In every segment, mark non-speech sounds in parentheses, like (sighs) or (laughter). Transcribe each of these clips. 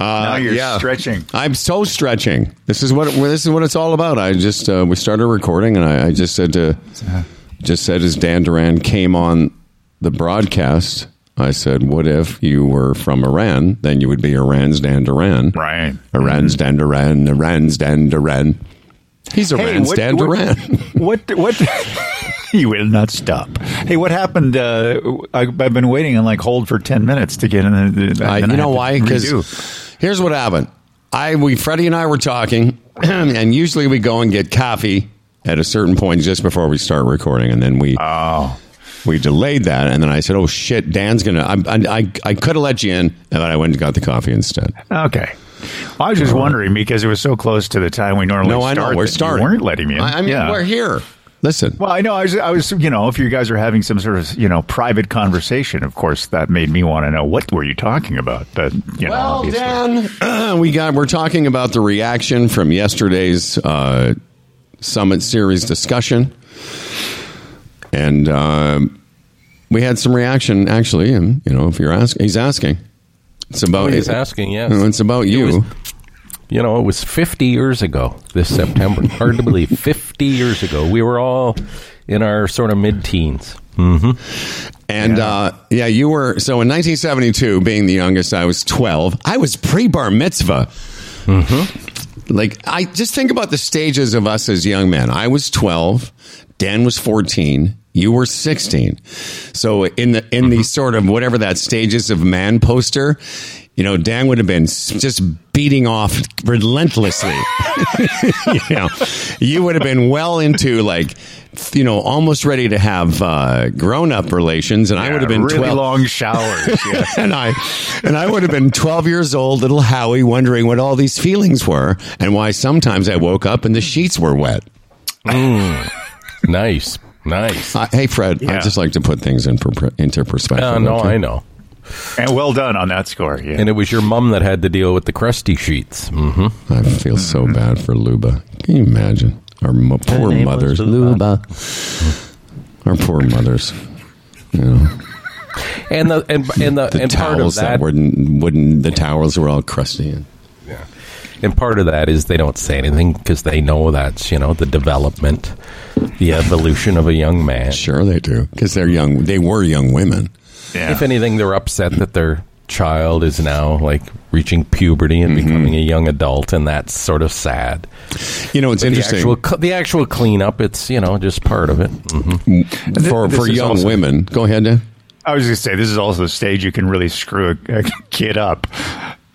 now you're yeah. stretching. I'm so stretching. This is what this is what it's all about. I just uh, we started recording, and I, I just said to just said as Dan Duran came on the broadcast. I said, "What if you were from Iran? Then you would be Iran's Dan Duran, Right. Iran's Dan Duran, Iran's Dan Duran. He's Iran's Dan Duran. (laughs) What? What? (laughs) you will not stop. Hey, what happened? Uh, I, I've been waiting on like hold for ten minutes to get in. The, I, you know why? Because. Here's what happened. I we Freddie and I were talking, (clears throat) and usually we go and get coffee at a certain point just before we start recording, and then we oh, we delayed that, and then I said, "Oh shit, Dan's gonna." I I, I, I could have let you in, and then I went and got the coffee instead. okay. Well, I was just uh-huh. wondering because it was so close to the time we normally No, I start. know we're that you starting. weren't letting me in. I, I mean, yeah. we're here. Listen, Well, I know. I was, I was, you know, if you guys are having some sort of, you know, private conversation, of course, that made me want to know what were you talking about. But you know, Well, obviously. Dan, (clears throat) we got. We're talking about the reaction from yesterday's uh, summit series discussion, and um we had some reaction. Actually, and you know, if you're asking, he's asking. It's about. Oh, he's asking, yes. It's about you. You know, it was 50 years ago this September. (laughs) Hard to believe. 50 years ago. We were all in our sort of mid teens. Mm-hmm. And yeah. Uh, yeah, you were so in 1972, being the youngest, I was 12. I was pre bar mitzvah. Mm-hmm. Like I just think about the stages of us as young men. I was 12, Dan was 14, you were 16. So in the in the mm-hmm. sort of whatever that stages of man poster, you know, Dan would have been just beating off relentlessly. (laughs) you know, you would have been well into like, you know, almost ready to have uh, grown up relations, and I would have been really 12 long showers. (laughs) Yeah. and I and I would have been 12 years old, little Howie, wondering what all these feelings were and why sometimes I woke up and the sheets were wet. Nice. Nice. Uh, hey, Fred, I just like to put things in per- into perspective. Uh, no, okay? I know. And well done on that score. Yeah. And it was your mum that had to deal with the crusty sheets. hmm I feel so bad for Luba. Can you imagine our mo- poor name was mothers, Luba. our poor mothers. You know, And the and and the, the and part of towels that, that wouldn't wouldn't the towels were all crusty. And, and part of that is they don't say anything because they know that's you know the development, the evolution of a young man. sure, they do because they're young. They were young women. Yeah. If anything, they're upset that their child is now like reaching puberty and becoming a young adult, and that's sort of sad. You know, it's The interesting. actual the actual cleanup, it's you know just part of it. hmm for This for young also- women. Go ahead, Dan. I was going to say this is also the stage you can really screw a, a kid up.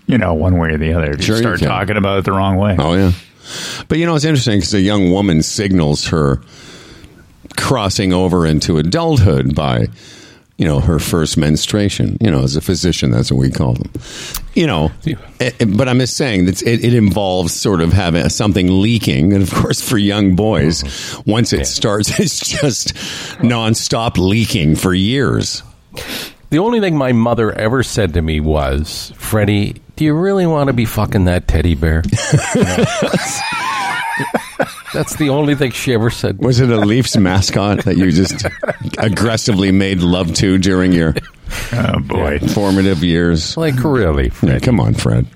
You know, one way or the other. If Sure you you start can. talking about it the wrong way. Oh yeah, but you know it's interesting because a young woman signals her crossing over into adulthood by, you know, her first menstruation. You know, as a physician, that's what we call them. You know, eh, eh, but I'm just saying that it, it involves sort of having something leaking, and of course, for young boys, once it starts, (laughs) it's just nonstop leaking for years. The only thing my mother ever said to me was, "Freddie, do you really want to be fucking that teddy bear?" (laughs) (laughs) That's the only thing she ever said. Was it a Leafs mascot that you just aggressively made love to during your Oh, boy. formative years? Like really, Yeah, come on, Fred.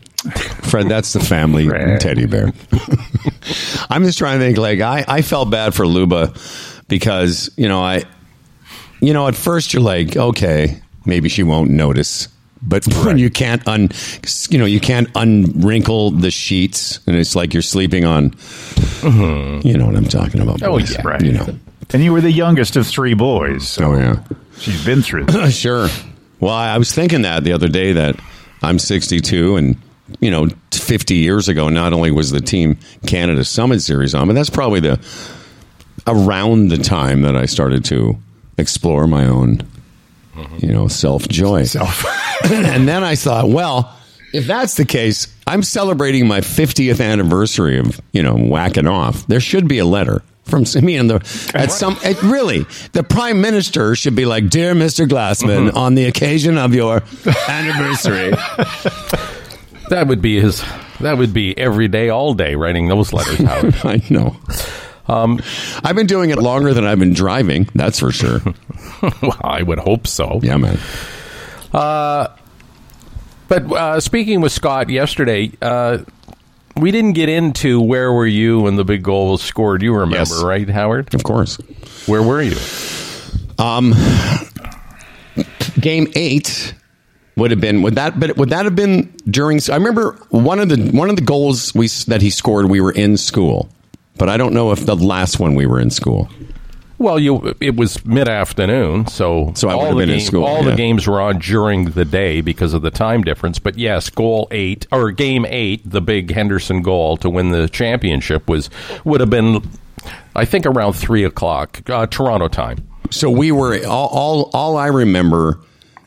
Fred, that's the family Fred. teddy bear. (laughs) I'm just trying to think. Like, I, I felt bad for Luba because you know I, you know, at first you're like, okay, maybe she won't notice, but (laughs) when you can't un, you know, you can't unwrinkle the sheets, and it's like you're sleeping on. Mm-hmm. You know what I'm talking about? Oh, yeah. Right. You know. And you were the youngest of three boys. So Oh yeah. she's been through this. (laughs) Sure. Well, I was thinking that the other day that I'm 62 and you know 50 years ago not only was the team Canada Summit Series on, but that's probably the around the time that I started to explore my own Mm-hmm. you know self joy. (laughs) Self. and then I thought, well, if that's the case, I'm celebrating my 50th anniversary of, you know, whacking off. There should be a letter from me and the at some it, really the prime minister should be like, "Dear Mr. Glassman, mm-hmm. on the occasion of your (laughs) anniversary." that would be his. That would be every day, all day, writing those letters. Howard. (laughs) I know. Um, I've been doing it longer than I've been driving. That's for sure. (laughs) well, I would hope so. Yeah, man. But uh, speaking with Scott yesterday, uh, we didn't get into where were you when the big goal was scored. You remember, Yes. right, Howard? Of course. Where were you? Game eight would have been would that but would that have been during I remember one of the one of the goals we that he scored we were in school. But I don't know if the last one we were in school. Well, you it was mid afternoon, so So I would all have the been in game- school, All yeah. the games were on during the day because of the time difference. But yes, goal eight or game eight, the big Henderson goal to win the championship was would have been, I think, around three o'clock uh, Toronto time. So we were all, all all I remember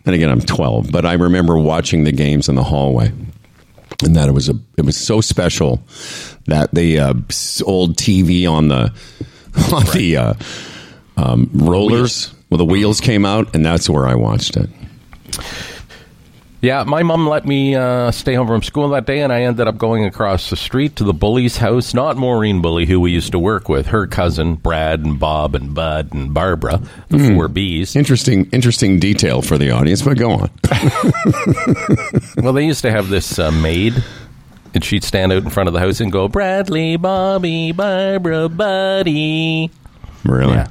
and again I'm 12, but I remember watching the games in the hallway. And that it was a it was so special that the uh, old TV on the (laughs) on the uh, um, rollers well the wheels came out and that's where I watched it. Yeah, my mom let me uh, stay home from school that day, and I ended up going across the street to the Bully's house. Not Maureen Bully, who we used to work with, her cousin Brad and Bob and Bud and Barbara, the Hmm. four Bs. Interesting interesting detail for the audience, but go on. (laughs) Well, they used to have this uh, maid, and she'd stand out in front of the house and go, Bradley, Bobby, Barbara, Buddy. really? Yeah.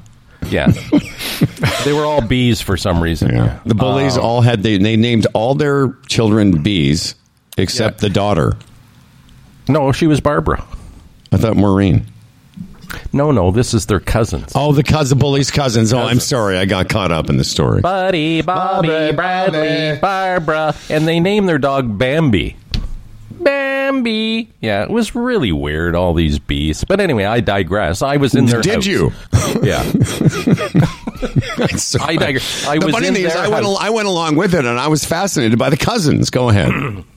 Yeah. (laughs) they were all bees for some reason. Yeah. The bullies um, all had they they named all their children bees except Yeah. the daughter. No, she was Barbara. I thought Maureen. No, no, this is their cousins. Oh, the cousin bullies cousins. Oh, I'm sorry, I got caught up in the story. Buddy, Bobby, Bobby, Bradley, Bobby. Barbara. And they named their dog Bambi. Bambi. Yeah, it was really weird, all these bees. But anyway, I digress. I was in there. Did house. you? (laughs) Yeah. (laughs) Sorry. I digress. I the was funny in thing is, I went, al- I went along with it, and I was fascinated by the cousins. Go ahead. (clears throat)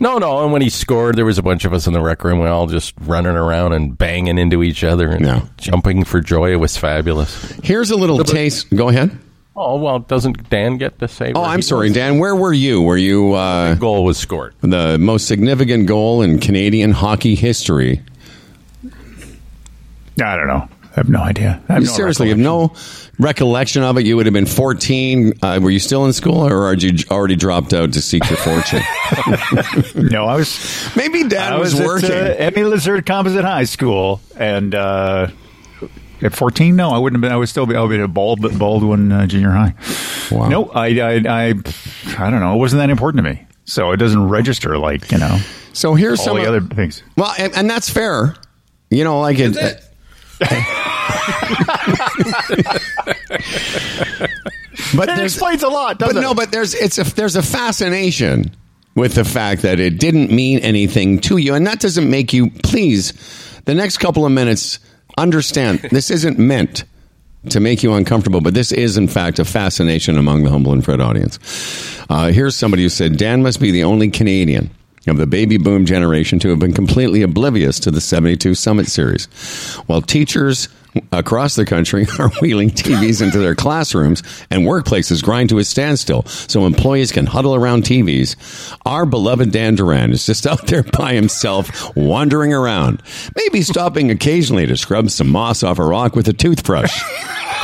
No, no. And when he scored, there was a bunch of us in the rec room. We all just running around and banging into each other and Yeah. jumping for joy. It was fabulous. Here's a little taste. Go ahead. Oh well, doesn't Dan get to say? Oh, I'm sorry, was? Dan. Where were you? Were you uh, Goal was scored. the most significant goal in Canadian hockey history? I don't know. I have no idea. I have You no seriously have no recollection of it. You would have been 14. Uh, were you still in school, or had you already dropped out to seek your fortune? (laughs) No, I was. Maybe Dad I was, was, working. at uh, M.E. LaZerte Composite High School, and uh, at 14, no, I wouldn't have been. I would still be. I would be at Bald, Baldwin uh, Junior High. Wow. No, I, I, I, I don't know. It wasn't that important to me, so it doesn't register like you know so here's all some the of- other things. Well, and, and that's fair. You know, like it. (laughs) but It explains a lot, doesn't it? no, but there's it's a there's a fascination with the fact that it didn't mean anything to you, and that doesn't make you. Please, the next couple of minutes, understand this isn't meant to make you uncomfortable, but this is in fact a fascination among the humble and Fred audience. Uh, here's somebody who said Dan must be the only Canadian of the baby boom generation to have been completely oblivious to the 72 Summit Series. While teachers across the country (laughs) are wheeling TVs into their classrooms and workplaces grind to a standstill so employees can huddle around TVs, our beloved Dan Duran is just (laughs) out there by himself wandering around, maybe stopping occasionally to scrub some moss off a rock with a toothbrush.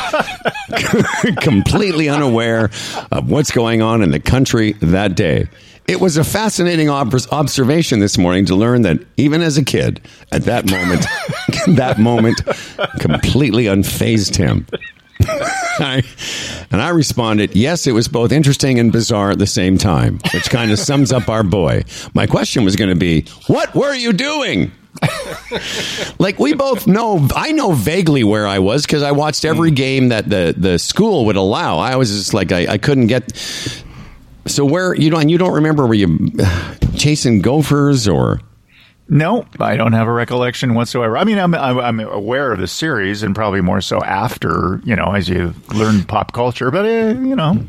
(laughs) completely unaware of what's going on in the country that day. It was a fascinating ob- observation this morning to learn that even as a kid, at that moment, (laughs) that moment completely unfazed him. (laughs) I, and I responded, yes, it was both interesting and bizarre at the same time, which kind of sums up our boy. My question was going to be, what were you doing? (laughs) like we both know i know vaguely where i was because i watched every mm. game that the, the school would allow i was just like i, I couldn't get so where you don't you don't remember were you uh, chasing gophers or No, I don't have a recollection whatsoever. I mean, I'm, I'm I'm aware of the series, and probably more so after you know as you learn pop culture. But uh, you know,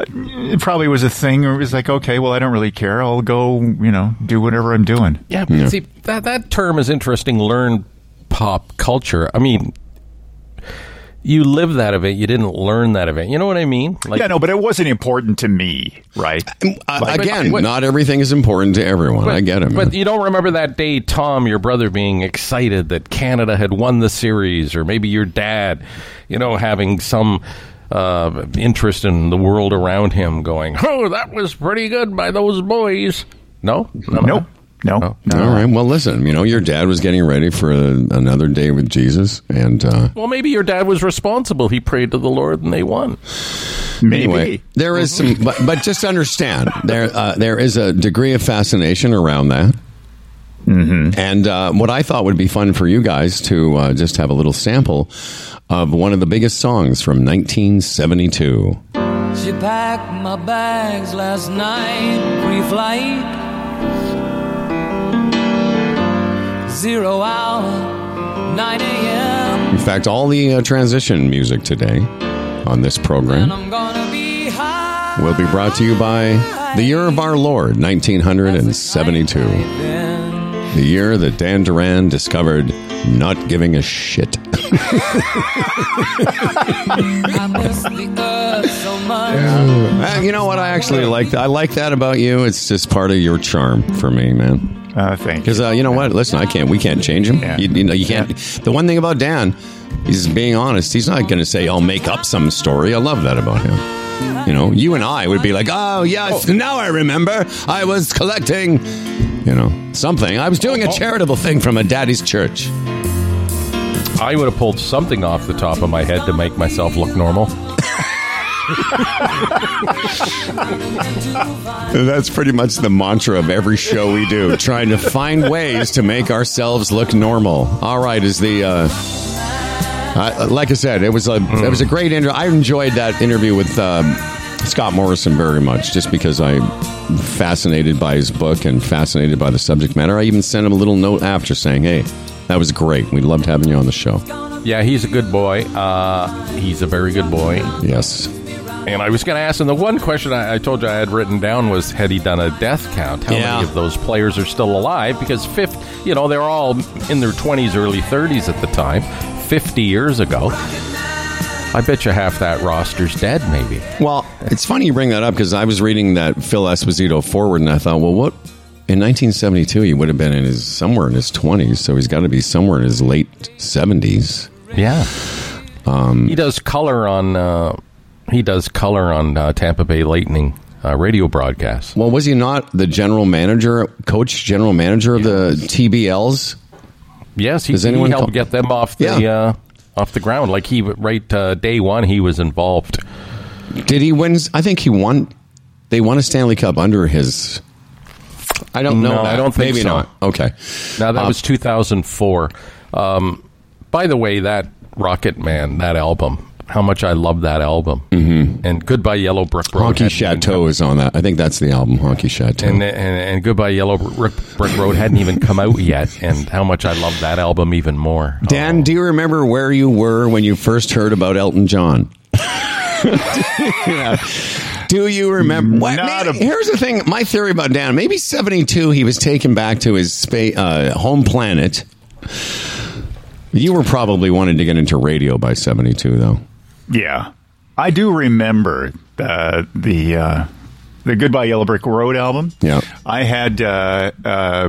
it probably was a thing. Where it was like, okay, well, I don't really care. I'll go, you know, do whatever I'm doing. Yeah, see that that term is interesting. Learn pop culture. I mean, you live that event. You didn't learn that event. You know what I mean? Like, yeah, no, but it wasn't important to me, right? uh, But- again but- not everything is important to everyone i get it man. But you don't remember that day, Tom, your brother, being excited that Canada had won the series, or maybe your dad, you know, having some uh, interest in the world around him, going, "Oh, that was pretty good by those boys." No, no, Nope. No. No. All right. Well, listen. You know, your dad was getting ready for a, another day with Jesus, and uh, Well, maybe your dad was responsible. He prayed to the Lord and they won. Maybe. anyway, there is some. But, but just understand there uh, there is a degree of fascination around that. And uh, what I thought would be fun for you guys to uh, just have a little sample of one of the biggest songs from 1972. She packed my bags last night, pre-flight. Zero hour, 9 a.m. In fact, all the uh, transition music today on this program be will be brought to you by the year of our Lord, 1972. The year that Dan Duran discovered not giving a shit. (laughs) I miss the earth so much. Uh, you know what? I actually like. I like that about you. It's just part of your charm for me, man. Uh, thank you. Because uh, you know what? Listen, I can't. We can't change him. Yeah. You, you know, you can't. The one thing about Dan, he's being honest. He's not going to say, "I'll make up some story." I love that about him. You know, you and I would be like, "Oh yes, now I remember. I was collecting, you know, something. I was doing a charitable thing from a daddy's church." I would have pulled something off the top of my head to make myself look normal. That's pretty much the mantra of every show we do, trying to find ways to make ourselves look normal. All right, is the uh, uh, like I said, it was a it was a great interview. I enjoyed that interview with um, Scott Morrison very much, just because I'm fascinated by his book and fascinated by the subject matter. I even sent him a little note after saying, "Hey, that was great. We loved having you on the show." Yeah, he's a good boy. Uh, he's a very good boy. Yes. And I was going to ask him the one question I, I told you I had written down was had he done a death count? How Yeah. many of those players are still alive? Because fifth, you know, they're all in their twenties, early thirties at the time. Fifty years ago, I bet you half that roster's dead. Maybe. Well, it's funny you bring that up because I was reading that Phil Esposito forward, and I thought, well, what in 1972 he would have been in his somewhere in his 20s, so he's got to be somewhere in his late 70s. Yeah. Um, he does color on. Uh, he does color on uh, Tampa Bay Lightning uh, radio broadcasts. Well, was he not the general manager, coach, general manager of the TBLs? Yes, he, Does anyone he helped call- get them off the Yeah. uh, off the ground. Like he right uh, day one, he was involved. Did he win? I think he won. They won a Stanley Cup under his. I don't know. No, that. I don't think Maybe so. not. Okay. Now that Uh, was 2004. Um, by the way, that Rocket Man, that album, how much I love that album. Mm-hmm. And Goodbye Yellow Brick Road. Honky Chateau is on that. I think that's the album, Honky Chateau. and, and and Goodbye Yellow Brick, Brick Road hadn't even come out yet, and how much I love that album even more. Dan, do you remember where you were when you first heard about Elton John? (laughs) Yeah. Do you remember? What, Not maybe- a- here's the thing. My theory about Dan. Maybe 72, he was taken back to his spa- uh, home planet. You were probably wanting to get into radio by 72, though. Yeah, I do remember the the uh, the Goodbye Yellow Brick Road album. Yeah. I had. Uh, uh,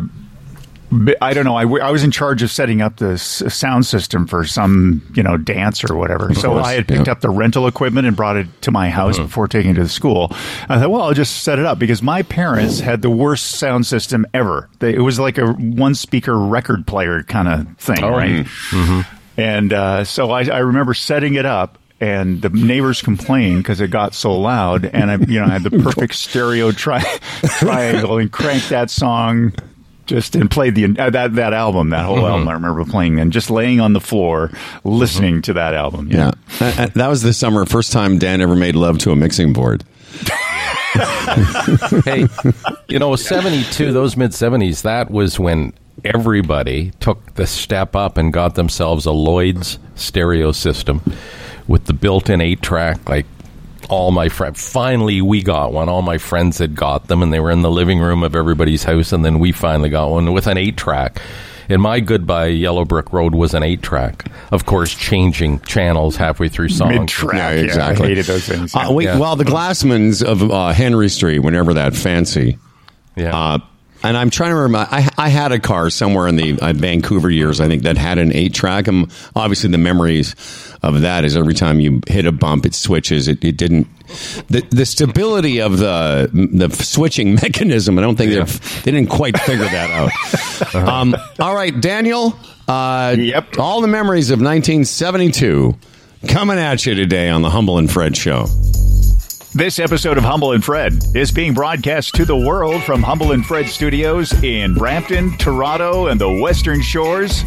I don't know. I, w- I was in charge of setting up the s- sound system for some, you know, dance or whatever. so course, I had picked yeah. up the rental equipment and brought it to my house before taking it to the school. I thought, well, I'll just set it up because my parents had the worst sound system ever. They, it was like a one speaker record player kind of thing, right? And uh, so I, I remember setting it up, and the neighbors complained because it got so loud. And I, you know, I had the perfect stereo tri- (laughs) triangle and cranked that song. Just and played the uh, that that album, that whole album. I remember playing and just laying on the floor, listening to that album. Yeah. Uh, uh, that was the summer, first time Dan ever made love to a mixing board. (laughs) hey, you know, 72, those mid 70s, that was when everybody took the step up and got themselves a Lloyd's stereo system with the built in eight track. Like all my friends, finally, we got one. All my friends had got them, and they were in the living room of everybody's house. And then we finally got one with an eight track. And my Goodbye Yellow Brick Road was an eight track. Of course, changing channels halfway through songs. Mid track. Yeah, Yeah, exactly. I hated those things. Uh, wait, Yeah. Well, the Glassmans of uh, Henry Street, whenever that fancy, Yeah. uh, and I'm trying to remember. I, I had a car somewhere in the uh, Vancouver years, I think, that had an eight track. And obviously, the memories of that is every time you hit a bump, it switches. It, it didn't. The, the stability of the the switching (laughs) mechanism. I don't think they've they didn't quite figure that out. (laughs) um, all right, Daniel. Uh, Yep. All the memories of 1972 coming at you today on the Humble and Fred Show. This episode of Humble and Fred is being broadcast to the world from Humble and Fred Studios in Brampton, Toronto, and the Western Shores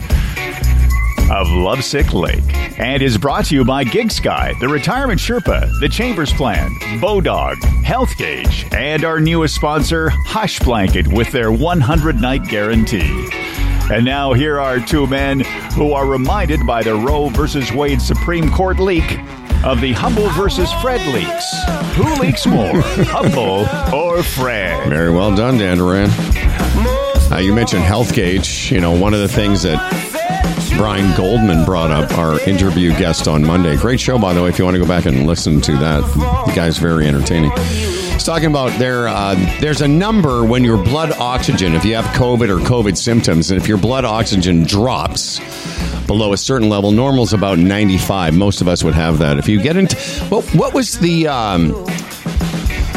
of Lovesick Lake, and is brought to you by Gig Sky, the Retirement Sherpa, the Chambers Plan, Bodog, Health Gauge, and our newest sponsor, Hush Blanket, with their 100 night guarantee. And now here are two men who are reminded by the Roe versus Wade Supreme Court leak of the Humble versus Fred leaks. Who leaks more, (laughs) Humble or Fred? Very well done, Dan Duran. Uh, you mentioned Health Gauge. You know, one of the things that Brian Goldman brought up, our interview guest on Monday. Great show, by the way, if you want to go back and listen to that. The guy's very entertaining. He's talking about there. Uh, there's a number when your blood oxygen, if you have COVID or COVID symptoms, and if your blood oxygen drops below a certain level, normal's about 95. Most of us would have that. If you get into what, what was the um,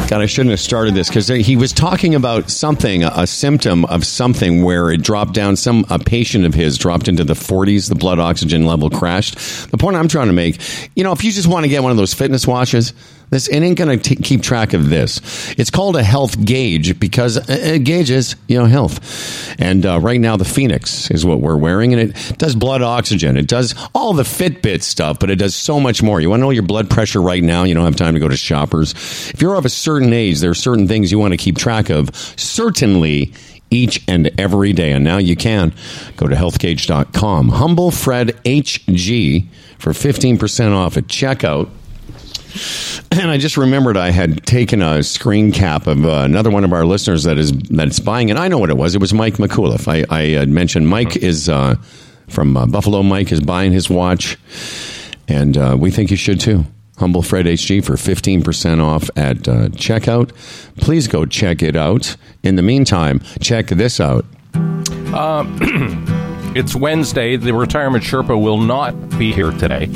God, I shouldn't have started this because he was talking about something, a, a symptom of something where it dropped down. Some a patient of his dropped into the 40s. The blood oxygen level crashed. The point I'm trying to make, you know, if you just want to get one of those fitness watches, this it ain't going to keep track of this. It's called a health gauge because it gauges, you know, health. And uh, right now, the Phoenix is what we're wearing, and it does blood oxygen. It does all the Fitbit stuff, but it does so much more. You want to know your blood pressure right now? You don't have time to go to shoppers. If you're of a certain age, there are certain things you want to keep track of. Certainly each and every day. And now you can go to healthgauge.com. Humble Fred HG for 15% off at checkout. (coughs) And I just remembered I had taken a screen cap of uh, another one of our listeners that is that's buying, and I know what it was. It was Mike McCullough. I, I had mentioned Mike is uh, from uh, Buffalo. Mike is buying his watch, and uh, we think you should too. Humble Fred HG for 15% off at uh, checkout. Please go check it out. In the meantime, check this out. (clears throat) It's Wednesday. The retirement Sherpa will not be here today.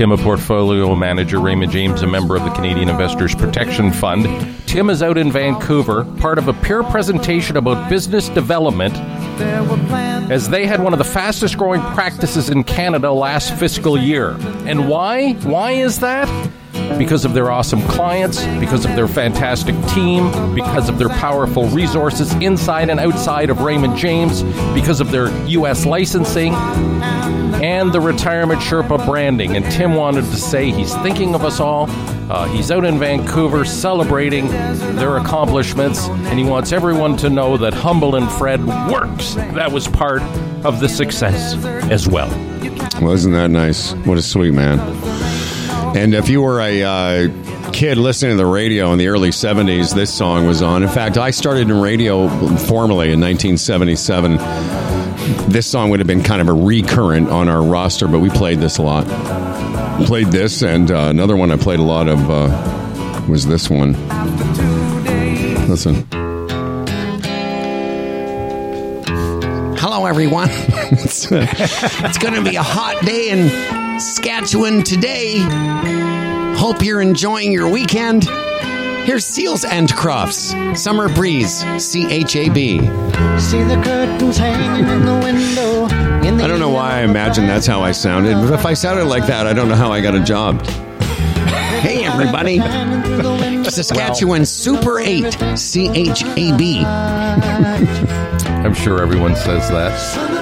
Tim, a portfolio manager, Raymond James, a member of the Canadian Investors Protection Fund. Tim is out in Vancouver, part of a peer presentation about business development, as they had one of the fastest growing practices in Canada last fiscal year. And why? Why is that? Because of their awesome clients, because of their fantastic team, because of their powerful resources inside and outside of Raymond James, because of their U.S. licensing, and the Retirement Sherpa branding. And Tim wanted to say he's thinking of us all. Uh, he's out in Vancouver celebrating their accomplishments, and he wants everyone to know that Humble and Fred works. That was part of the success as well. Well, isn't that nice? What a sweet man. And if you were a uh, kid listening to the radio in the early 70s, this song was on. In fact, I started in radio formally in 1977. This song would have been kind of a recurrent on our roster, but we played this a lot. Played this, and uh, another one I played a lot of uh, was this one. Listen. Hello, everyone. (laughs) it's it's going to be a hot day in Saskatchewan today. Hope you're enjoying your weekend. Here's Seals and Crofts. Summer Breeze, C H A B. See the curtains hanging in the window. In the I don't know why I imagine that's how I sounded, but if I sounded like that, I don't know how I got a job. Hey, everybody. Saskatchewan Super 8, C H A B. (laughs) I'm sure everyone says that.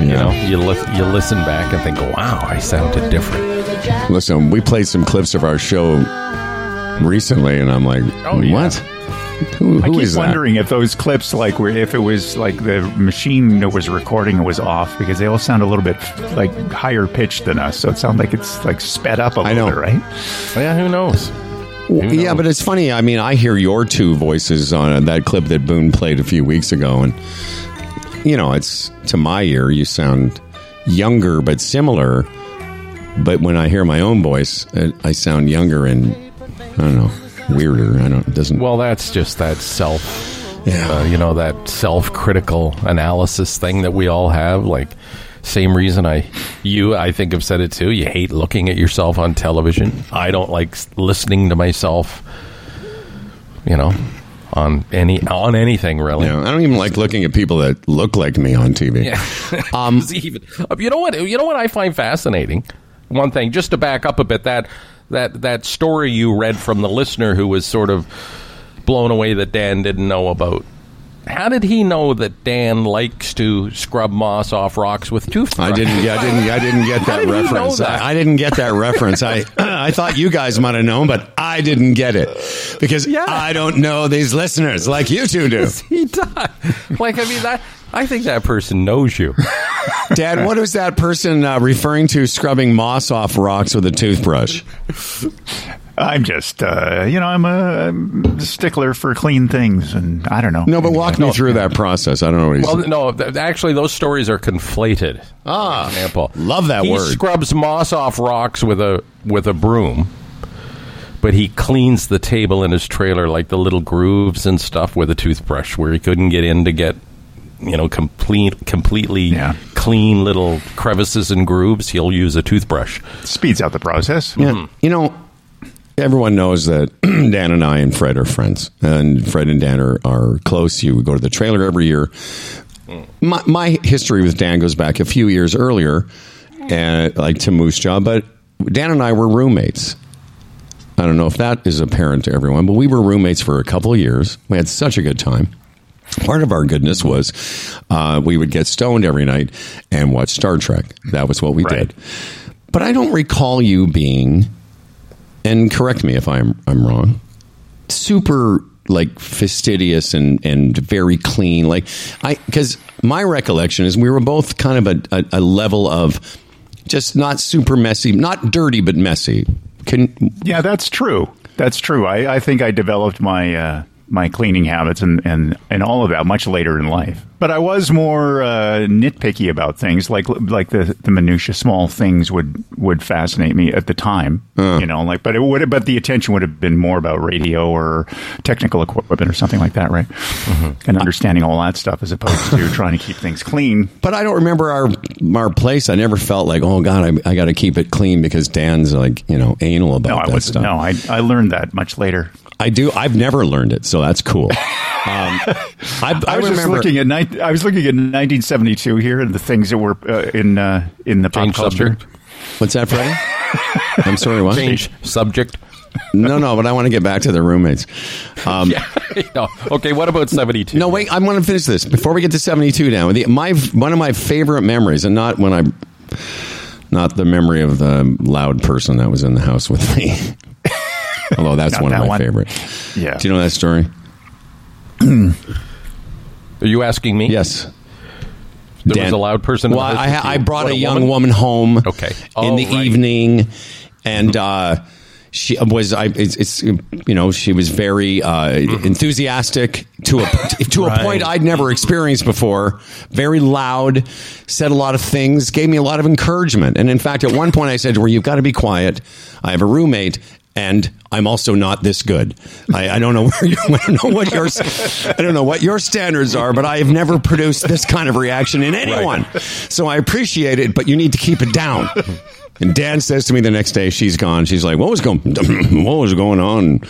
You know, you, li- you listen back and think, wow, I sounded different. Listen, we played some clips of our show recently, and I'm like, Oh, yeah. what? Who, I who keep is that? wondering if those clips, like, were if it was like the machine that was recording it was off because they all sound a little bit like higher pitched than us. So it sounds like it's like sped up a I little know. bit, right? Yeah, who knows? Yeah, but it's funny. I mean, I hear your two voices on that clip that Boone played a few weeks ago, and you know, it's to my ear, you sound younger but similar. But when I hear my own voice, uh, I sound younger and I don't know, weirder. I don't. Doesn't. Well, that's just that self Yeah. Uh, you know that self-critical analysis thing that we all have. Like, same reason I, you, I think have said it too. You hate looking at yourself on television. I don't like listening to myself. You know, on any on anything really. Yeah, I don't even like looking at people that look like me on TV. Yeah. (laughs) (laughs) Um, even, you know what? You know what I find fascinating. One thing, just to back up a bit, that that that story you read from the listener who was sort of blown away that Dan didn't know about. How did he know that Dan likes to scrub moss off rocks with toothbrush? I didn't. Yeah, I didn't. I didn't get that did reference. that? I, I didn't get that reference. I (laughs) (clears throat) I thought you guys might have known, but I didn't get it because Yeah. I don't know these listeners like you two do. (laughs) He does. Like I mean, that I think that person knows you. (laughs) Dad, what is that person uh, referring to? Scrubbing moss off rocks with a toothbrush. I'm just, uh, you know, I'm a stickler for clean things, and I don't know. No, but walk me through that process. I don't know what he's. Well, no, th- actually, those stories are conflated. Ah, For example, love that he word. He scrubs moss off rocks with a with a broom, but he cleans the table in his trailer, like the little grooves and stuff, with a toothbrush, where he couldn't get in to get, you know, complete completely Yeah. clean little crevices and grooves. He'll use a toothbrush. speeds out the process. Yeah. You know, everyone knows that (clears throat) Dan and I and Fred are friends, and Fred and Dan are, are close. You go to the trailer every year. My, my history with Dan goes back a few years earlier, and like to Moose Jaw, but Dan and I were roommates. I don't know if that is apparent to everyone, but we were roommates for a couple of years. We had such a good time. Part of our goodness was uh, we would get stoned every night and watch Star Trek. That was what we Right. did. But I don't recall you being, and correct me if I'm I'm wrong, super like fastidious and and very clean. Like I because my recollection is we were both kind of a, a, a level of just not super messy, not dirty but messy. Can Yeah, that's true. That's true. I, I think I developed my uh, my cleaning habits and, and, and all of that much later in life. But I was more uh, nitpicky about things, like like the the minutia, small things would would fascinate me at the time. You know, like but it would but the attention would have been more about radio or technical equipment or something like that, right? And understanding all that stuff as opposed to (laughs) trying to keep things clean. But I don't remember our our place. I never felt like, oh God, I, I got to keep it clean because Dan's like you know anal about No, I that was stuff. no, I I learned that much later. I do. I've never learned it, so that's cool. Um, (laughs) I, I, I, was just remember. looking at ni- I was looking at 1972 here and the things that were uh, in uh, in the pop Change culture. subject. What's that, Freddie? (laughs) I'm sorry. What? Change subject. No, no. But I want to get back to the roommates. Um, (laughs) no. Okay, what about seventy two? No, wait. I want to finish this before we get to 72. Now, the, my one of my favorite memories, and not when I, not the memory of the loud person that was in the house with me. Although that's Not one of my one. favorite. Yeah. Do you know that story? Are you asking me? Yes. There Dan- was a loud person. in the Well, house I, with you. I brought What, a young woman? woman home. Okay. in Oh, the right. evening, and uh, she was. I. It's, it's. You know, she was very uh, enthusiastic to a to a Right. point I'd never experienced before. Very loud, said a lot of things, gave me a lot of encouragement, and in fact, at one point, I said to her, "You've got to be quiet. I have a roommate." And I'm also not this good. I, I don't know (laughs) where you, I don't know what your I don't know what your standards are, but I have never produced this kind of reaction in anyone. So I appreciate it, but you need to keep it down. And Dan says to me the next day, she's gone. She's like, "What was going? (laughs) What was going on?"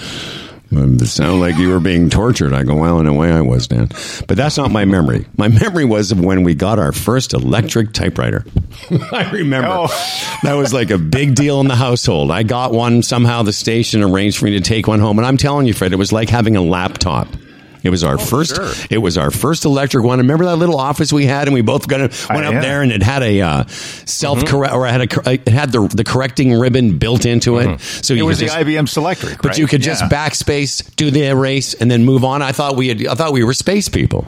Um, It sounded like you were being tortured. I go, well, in a way, I was, Dan. But that's not my memory. My memory was of when we got our first electric typewriter. (laughs) I remember Oh. that was like a big deal in the household. I got one somehow. The station arranged for me to take one home, and I'm telling you, Fred, it was like having a laptop. It was our first. sure. It was our first electric one. Remember that little office we had, and we both got went Uh, up yeah. there, and it had a uh, self correct, or it had a it had the the correcting ribbon built into it. So It was the just, IBM Selectric, but right? you could just backspace, do the erase, and then move on. I thought we had. I thought we were space people.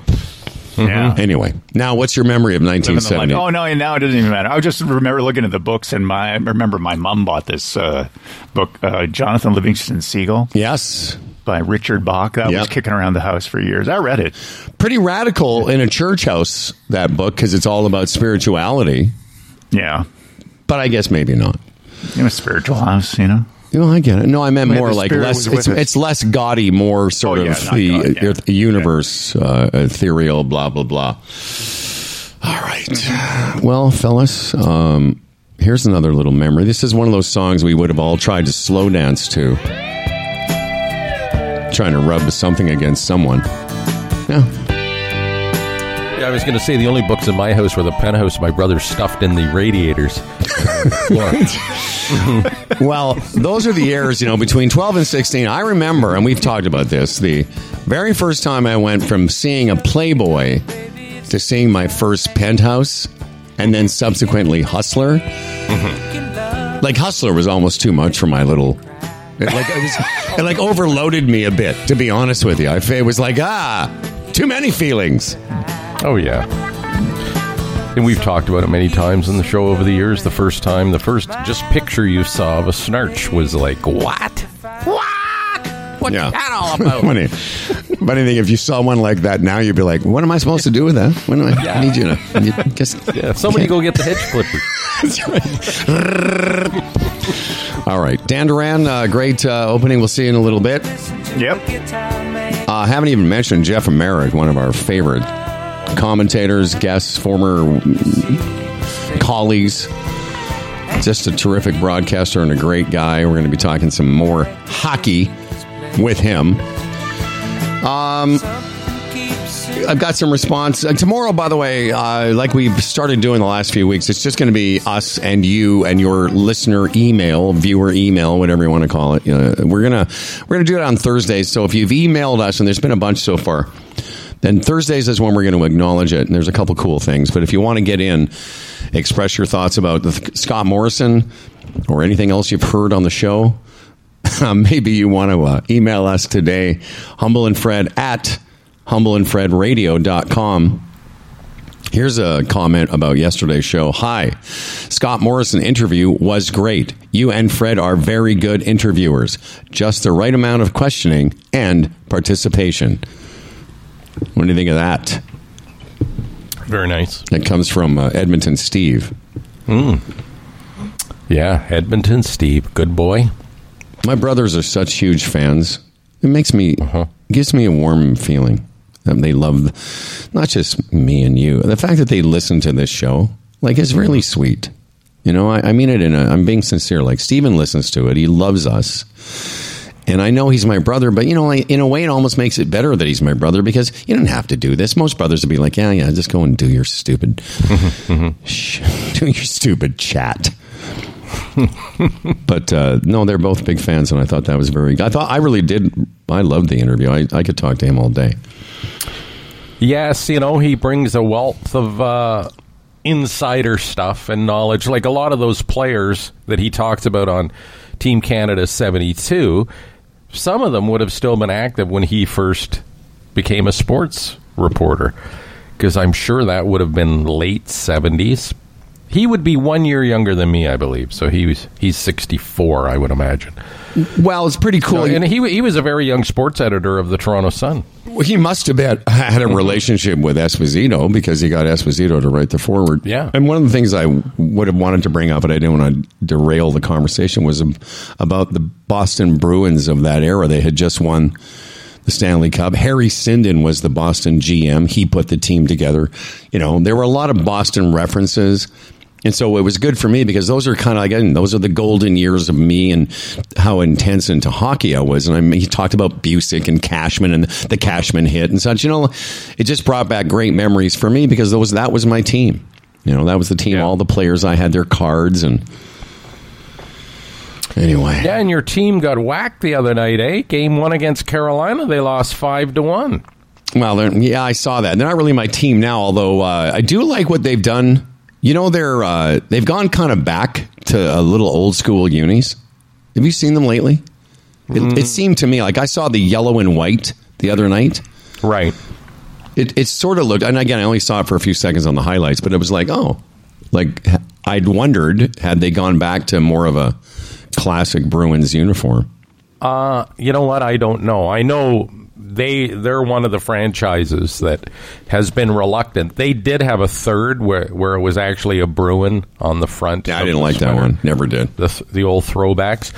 Yeah. Anyway, now what's your memory of Living the life. 1970? Oh no! and Now it doesn't even matter. I just remember looking at the books, and my I remember my mom bought this uh, book, uh, Jonathan Livingston Seagull Yes, by Richard Bach. That Yep. was kicking around the house for years. I read it. pretty radical in a church house. That book because it's all about spirituality, Yeah, but I guess maybe not. in a spiritual house, you know. No, I get it. No, I meant more like less. It's, it's less gaudy, more sort Oh, yeah, of the gaudy, yeah. universe, uh, ethereal, blah blah blah. All right. Well, fellas, um, here's another little memory. This is one of those songs we would have all tried to slow dance to. Trying to rub something against someone. Yeah. Yeah, I was going to say the only books in my house were the penthouse my brother stuffed in the radiators. (laughs) Well, those are the years, you know, between 12 and 16. I remember, and we've talked about this, the very first time I went from seeing a Playboy to seeing my first penthouse and then subsequently Hustler. Mm-hmm. Like, Hustler was almost too much for my little. It, like, it, was, (laughs) it like overloaded me a bit, to be honest with you. I, it was like, ah, too many feelings. Oh yeah. And we've talked about it many times in the show over the years. The first time, the first just picture you saw of a snarch was like, what? What? What's Yeah. that all about? (laughs) Funny. Funny thing, if you saw one like that now, you'd be like, what am I supposed to do with that? What am I, I need you to you just. (laughs) yeah, somebody go get the hedge clipper. (laughs) That's right. All right. Dan Duran, uh, great uh, opening. We'll see you in a little bit. Yep. Uh, haven't even mentioned Jeff Marek, one of our favorite commentators, guests, former colleagues. Just a terrific broadcaster and a great guy. We're going to be talking some more hockey with him. Um, I've got some response uh, tomorrow. By the way, uh, like we've started doing the last few weeks, it's just going to be us and you and your listener email, viewer email, whatever you want to call it. Uh, we're gonna we're gonna do it on Thursdays. So if you've emailed us, and there's been a bunch so far, then Thursdays is when we're going to acknowledge it. And there's a couple cool things. But if you want to get in, express your thoughts about Scott Morrison or anything else you've heard on the show. (laughs) maybe you want to uh, email us today, humble and Fred at humbleandfredradio.com. Here's a comment about yesterday's show. Hi, Scott Morrison interview was great. You and Fred are very good interviewers. Just the right amount of questioning and participation. What do you think of that? Very nice. That comes from uh, Edmonton Steve. Yeah, Edmonton Steve, good boy. My brothers are such huge fans. It makes me gives me a warm feeling. Um, they love not just me and you. The fact that they listen to this show, like, is really sweet. You know, I, I mean it in a. I'm being sincere. Like Steven listens to it. He loves us. And I know he's my brother, but you know, like, in a way, it almost makes it better that he's my brother because you don't have to do this. Most brothers would be like, "Yeah, yeah, just go and do your stupid, Shh, (laughs) (laughs) do your stupid chat." (laughs) but uh, no, they're both big fans, and I thought that was very. I thought I really did. I loved the interview. I, I could talk to him all day. Yes, you know, he brings a wealth of uh, insider stuff and knowledge. Like a lot of those players that he talked about on Team Canada 72, some of them would have still been active when he first became a sports reporter. Because I'm sure that would have been late 70s. He would be one year younger than me, I believe. So he was he's 64, I would imagine. Well, it's pretty cool. and he he was a very young sports editor of the Toronto Sun. Well, he must have had, had a mm-hmm. relationship with Esposito because he got Esposito to write the forward. Yeah. And one of the things I would have wanted to bring up, but I didn't want to derail the conversation, was about the Boston Bruins of that era. They had just won the Stanley Cup. Harry Sinden was the Boston GM. He put the team together. You know, there were a lot of Boston references. And so it was good for me because those are kind of again those are the golden years of me and how intense into hockey I was. And I mean, he talked about Bucyk and Cashman and the Cashman hit and such. You know, it just brought back great memories for me because those that was my team. You know, that was the team. Yeah. All the players I had their cards and anyway. Yeah, and your team got whacked the other night, eh? Game one against Carolina, they lost five to one. Well, yeah, I saw that. They're not really my team now, although uh, I do like what they've done. You know, they're uh, they've gone kind of back to a little old school unis. Have you seen them lately? It, it seemed to me like I saw the yellow and white the other night. Right. It, it sort of looked, and again, I only saw it for a few seconds on the highlights, but it was like, oh, like I'd wondered had they gone back to more of a classic Bruins uniform. Uh, you know what? I don't know. I know they they're one of the franchises that has been reluctant. They did have a third where where it was actually a Bruin on the front. Yeah, I didn't like that one. Never did. The the old throwbacks.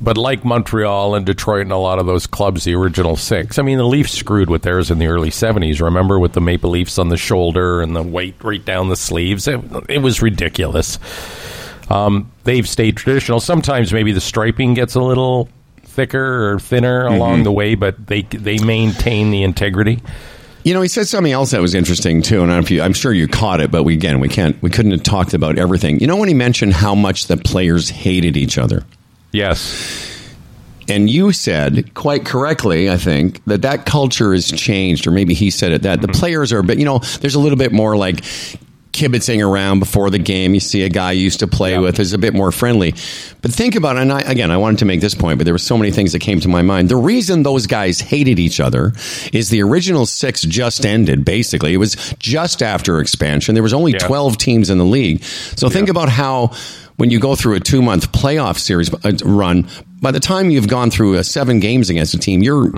But like Montreal and Detroit and a lot of those clubs, the original six. I mean, the Leafs screwed with theirs in the early '70s. Remember, with the Maple Leafs on the shoulder and the weight right down the sleeves. It, it was ridiculous. Um, they've stayed traditional. Sometimes maybe the striping gets a little thicker or thinner mm-hmm. along the way, but they they maintain the integrity. You know, he said something else that was interesting too, and I don't know if you, I'm sure you caught it, but we, again, we can't, we couldn't have talked about everything. You know, when he mentioned how much the players hated each other, Yes. and you said quite correctly, I think that that culture has changed, or maybe he said it that the mm-hmm. players are, but you know, there's a little bit more like kibitzing around before the game. You see a guy you used to play with is a bit more friendly. But think about it. And I, again, I wanted to make this point, but there were so many things that came to my mind. The reason those guys hated each other is the original six just ended. Basically, it was just after expansion. There was only Yeah. twelve teams in the league. So think about how when you go through a two month playoff series uh, run, by the time you've gone through uh, seven games against a team, you're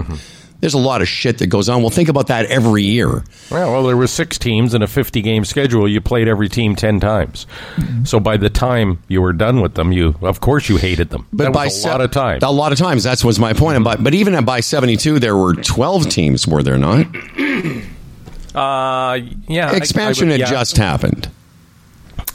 there's a lot of shit that goes on. Well, think about that every year. Well, well, there were six teams in a 50 game schedule. You played every team 10 times. So by the time you were done with them, you of course you hated them. But that by was a se- lot of time. A lot of times. That was my point. But but even at by seventy two, there were twelve teams. Were there not? Uh, yeah, I- I Expansion would- had just happened.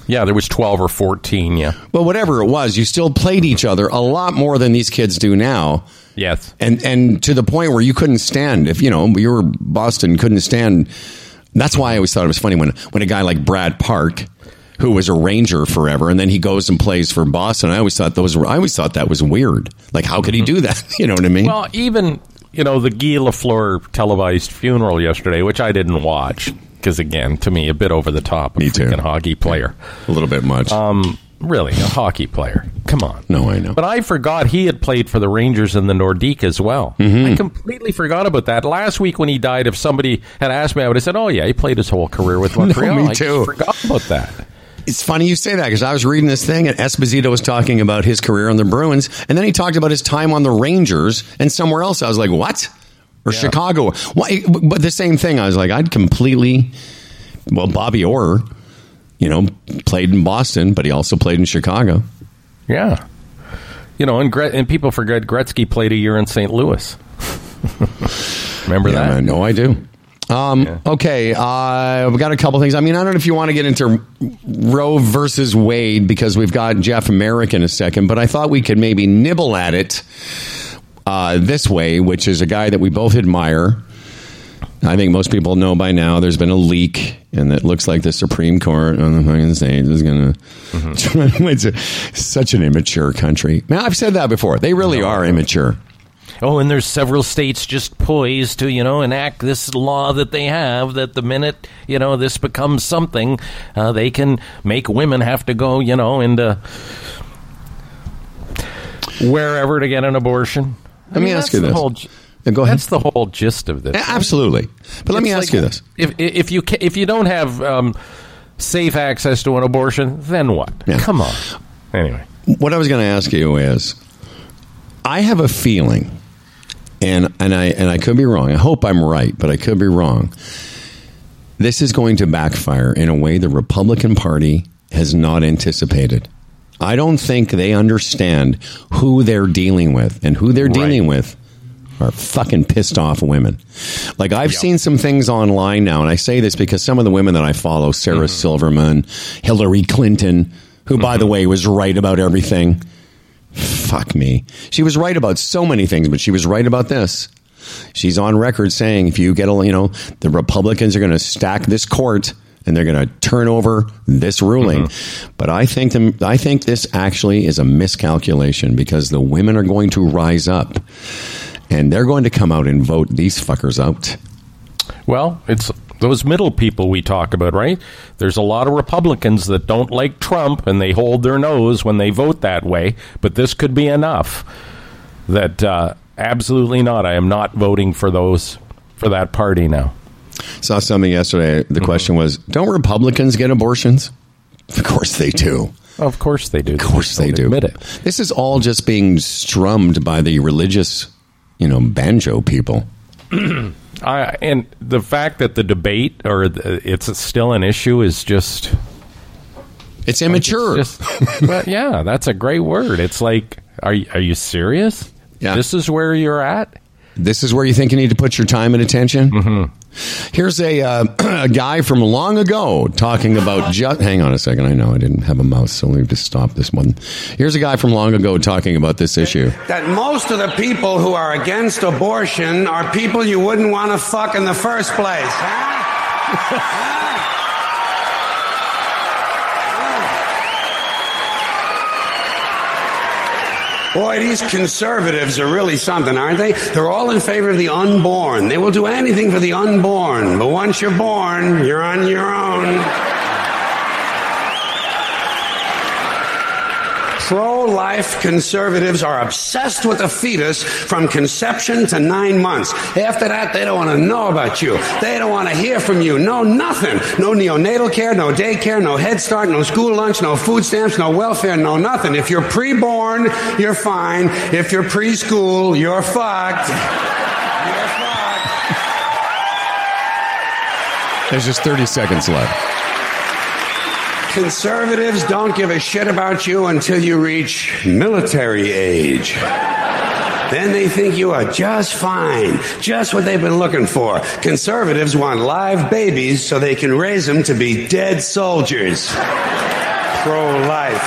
yeah, there was 12 or 14, yeah. But whatever it was, you still played each other a lot more than these kids do now. Yes. And and to the point where you couldn't stand if you know you were Boston couldn't stand. That's why I always thought it was funny when when a guy like Brad Park, who was a Ranger forever, and then he goes and plays for Boston. I always thought those were. I always thought that was weird. Like, how could he do that? (laughs) You know what I mean? Well, even, you know, the Guy Lafleur televised funeral yesterday, which I didn't watch, because again, to me, a bit over the top. Me too. hockey player. a little bit much. Um, really, a hockey player. Come on. no, I know. But I forgot he had played for the Rangers and the Nordique as well. Mm-hmm. I completely forgot about that. Last week when he died, if somebody had asked me, I would have said, "Oh yeah, he played his whole career with (laughs) Montreal." me I too. just forgot about that. It's funny you say that because I was reading this thing and Esposito was talking about his career on the Bruins, and then he talked about his time on the Rangers and somewhere else. I was like, what? Or Chicago? Why? But the same thing. I was like, I'd completely. Well, Bobby Orr, you know, played in Boston, but he also played in Chicago. Yeah, you know, and Gret- and people forget Gretzky played a year in St. Louis. (laughs) Remember Yeah, that? no, I do. Um, Okay, uh, we've got a couple things. I mean, I don't know if you want to get into Roe versus Wade because we've got Jeff Marek in a second, but I thought we could maybe nibble at it uh, this way, which is a guy that we both admire. I think most people know by now there's been a leak, and it looks like the Supreme Court on the fucking stage is going (laughs) to. it's a, such an immature country. Now, I've said that before. They really are immature. Oh, and there's several states just poised to, you know, enact this law that they have that the minute, you know, this becomes something, uh, they can make women have to go, you know, into wherever to get an abortion. I Let me mean, ask that's you this. Whole, Yeah, go ahead. That's the whole gist of this. Absolutely. But let me ask like, you this. If, if you ca- if you don't have um, safe access to an abortion, then what? Yeah. Come on. Anyway. What I was going to ask you is, I have a feeling, and and I and I could be wrong. I hope I'm right, but I could be wrong. This is going to backfire in a way the Republican Party has not anticipated. I don't think they understand who they're dealing with, and who they're Right. dealing with are fucking pissed off women. Like I've seen some things online now, and I say this because some of the women that I follow, Sarah mm-hmm. Silverman, Hillary Clinton, who by the mm-hmm. way was right about everything. Fuck me. She was right about so many things, but she was right about this. She's on record saying if you get a, you know, the Republicans are going to stack this court and they're going to turn over this ruling. Mm-hmm. But I think them, I think this actually is a miscalculation because the women are going to rise up and they're going to come out and vote these fuckers out. Well, it's those middle people we talk about, right? There's a lot of Republicans that don't like Trump and they hold their nose when they vote that way, but this could be enough that uh, absolutely not. I am not voting for those for that party now. Saw something yesterday. The question was, don't Republicans get abortions? Of course they do. Of course they do. Of course they do. Admit it. This is all just being strummed by the religious, you know, banjo people. (clears throat) I, and the fact that the debate or the, it's still an issue is just It's immature. Just, (laughs) well, yeah, that's a great word. It's like Are you, are you serious? Yeah. This is where you're at? This is where you think you need to put your time and attention. Mm-hmm. Here's a uh, (clears throat) a guy from long ago talking about. Ju- hang on a second. I know I didn't have a mouse, so let me just stop this one. Here's a guy from long ago talking about this issue. that most of the people who are against abortion are people you wouldn't want to fuck in the first place. Huh? (laughs) Boy, these conservatives are really something, aren't they? They're all in favor of the unborn. They will do anything for the unborn. But once you're born, you're on your own. Pro life conservatives are obsessed with the fetus from conception to nine months. After that, they don't want to know about you. They don't want to hear from you. No, nothing. No neonatal care, no daycare, no Head Start, no school lunch, no food stamps, no welfare, no nothing. If you're preborn, you're fine. If you're preschool, you're fucked. You're fucked. There's just 30 seconds left. Conservatives don't give a shit about you until you reach military age. Then they think you are just fine, just what they've been looking for. Conservatives want live babies so they can raise them to be dead soldiers. Pro life.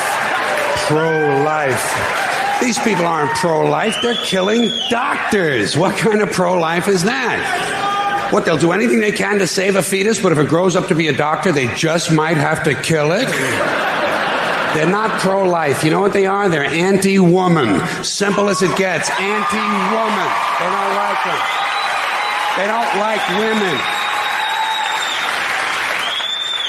Pro life. These people aren't pro life, they're killing doctors. What kind of pro life is that? What, they'll do anything they can to save a fetus, but if it grows up to be a doctor, they just might have to kill it? They're not pro life. You know what they are? They're anti woman. Simple as it gets. Anti woman. They don't like them. They don't like women.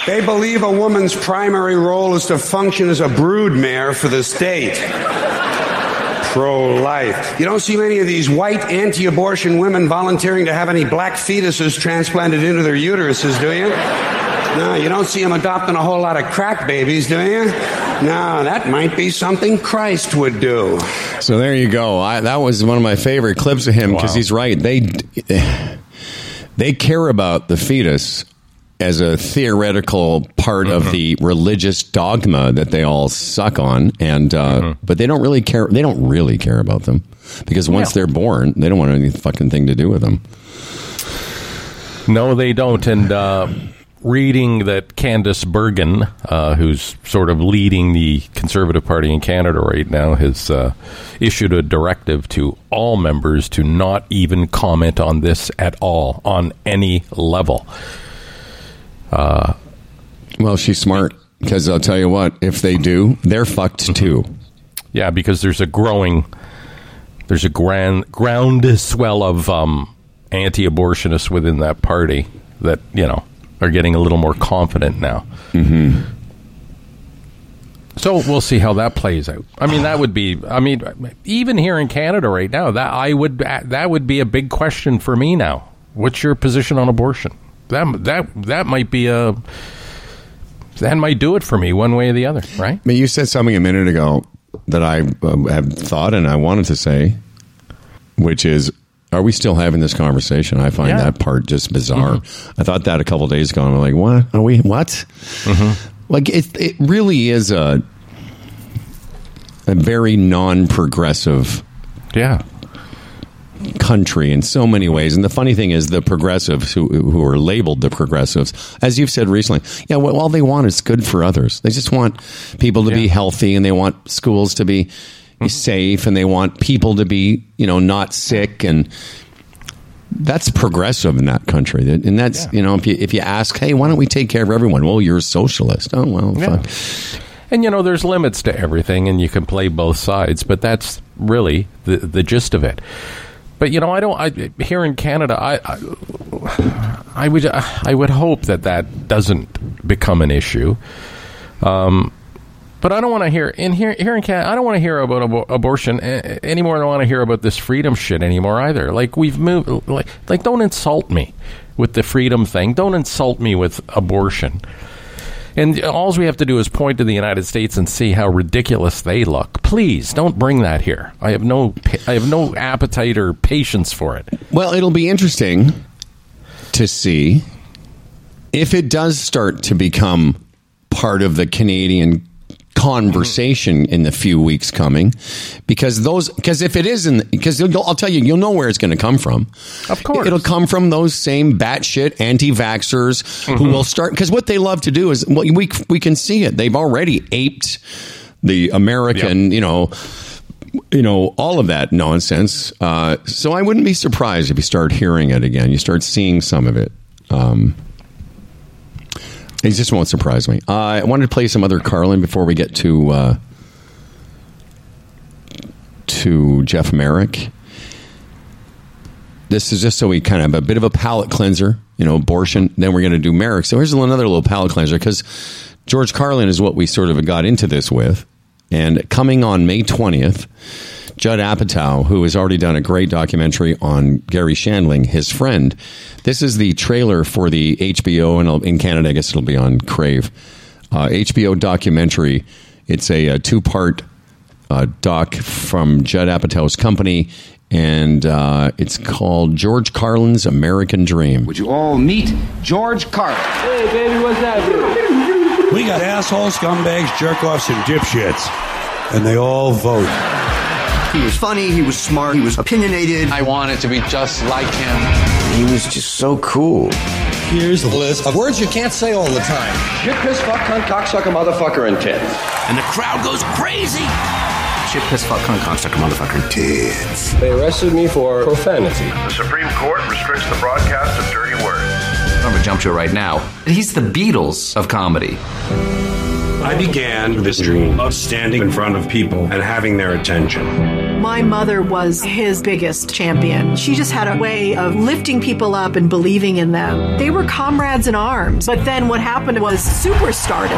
They believe a woman's primary role is to function as a broodmare for the state. Pro life. You don't see many of these white anti abortion women volunteering to have any black fetuses transplanted into their uteruses, do you? No, you don't see them adopting a whole lot of crack babies, do you? No, that might be something Christ would do. So there you go. I, that was one of my favorite clips of him because Wow. he's right. They (sighs) they care about the fetus as a theoretical part of the religious dogma that they all suck on, and uh, but they don't really care. They don't really care about them because once they're born, they don't want any fucking thing to do with them. No, they don't. And uh, reading that Candice Bergen, uh, who's sort of leading the Conservative Party in Canada right now, has uh, issued a directive to all members to not even comment on this at all, on any level. Well, she's smart because I'll tell you what: if they do, they're fucked too. Yeah, because there's a growing, there's a grand groundswell of um, anti-abortionists within that party that you know are getting a little more confident now. Mm-hmm. So we'll see how that plays out. I mean, that would be. I mean, even here in Canada right now, that I would that would be a big question for me now. What's your position on abortion? That that that might be a that might do it for me one way or the other, right? But you said something a minute ago that I um, have thought and I wanted to say, which is, are we still having this conversation? I find Yeah. that part just bizarre. I thought that a couple days ago, and I'm like, what? Are we? What? Like it? It really is a a very non-progressive Yeah. Country in so many ways. And the funny thing is, the progressives who who are labeled the progressives, as you've said recently, yeah, well, all they want is good for others. They just want people to be healthy, and they want schools to be mm-hmm. safe, and they want people to be, you know, not sick and. That's progressive in that country, and that's you know if you if you ask, hey, why don't we take care of everyone? Well, you're a socialist. Oh well, Yeah. fuck. And you know, there's limits to everything, and you can play both sides. But that's really the the gist of it. But you know, I don't. I, here in Canada, I, I I would I would hope that that doesn't become an issue. Um, but I don't want to hear in here here in Canada. I don't want to hear about abo- abortion a- any more than I want to hear about this freedom shit anymore either. Like we've moved. Like like don't insult me with the freedom thing. Don't insult me with abortion. And all we have to do is point to the United States and see how ridiculous they look. Please don't bring that here. I have no, I have no appetite or patience for it. Well, it'll be interesting to see if it does start to become part of the Canadian conversation in the few weeks coming because those because if it isn't because I'll tell you you'll know where it's going to come from. Of course. it'll come from those same batshit anti-vaxxers who will start because what they love to do is well, we we can see it. They've already aped the American, you know. You know all of that nonsense. Uh, so I wouldn't be surprised if you start hearing it again. You start seeing some of it. Um, it just won't surprise me. Uh, I wanted to play some other Carlin before we get to uh, to Jeff Marek. This is just so we kind of have a bit of a palate cleanser, you know, abortion. Then we're going to do Marek. So here's another little palate cleanser because George Carlin is what we sort of got into this with. And coming on May 20th, Judd Apatow, who has already done a great documentary on Garry Shandling, his friend. This is the trailer for the HBO, and in Canada, I guess it'll be on Crave. Uh, HBO documentary. It's a, a two part uh, doc from Judd Apatow's company, and uh, it's called George Carlin's American Dream. Would you all meet George Carlin? Hey, baby, what's that? We got assholes, scumbags, jerk offs, and dipshits. And they all vote. He was funny, he was smart, he was opinionated. I wanted to be just like him. He was just so cool. Here's a list of words you can't say all the time. Shit, piss, fuck, cunt, cocksucker, motherfucker, and tits. And the crowd goes crazy. Shit, piss, fuck, cunt, cocksucker, motherfucker, and tits. They arrested me for profanity. The Supreme Court restricts the broadcast of dirty words. I'm gonna jump to it right now. He's the Beatles of comedy. I began this dream of standing in front of people and having their attention. My mother was his biggest champion. She just had a way of lifting people up and believing in them. They were comrades in arms. But then what happened was superstardom.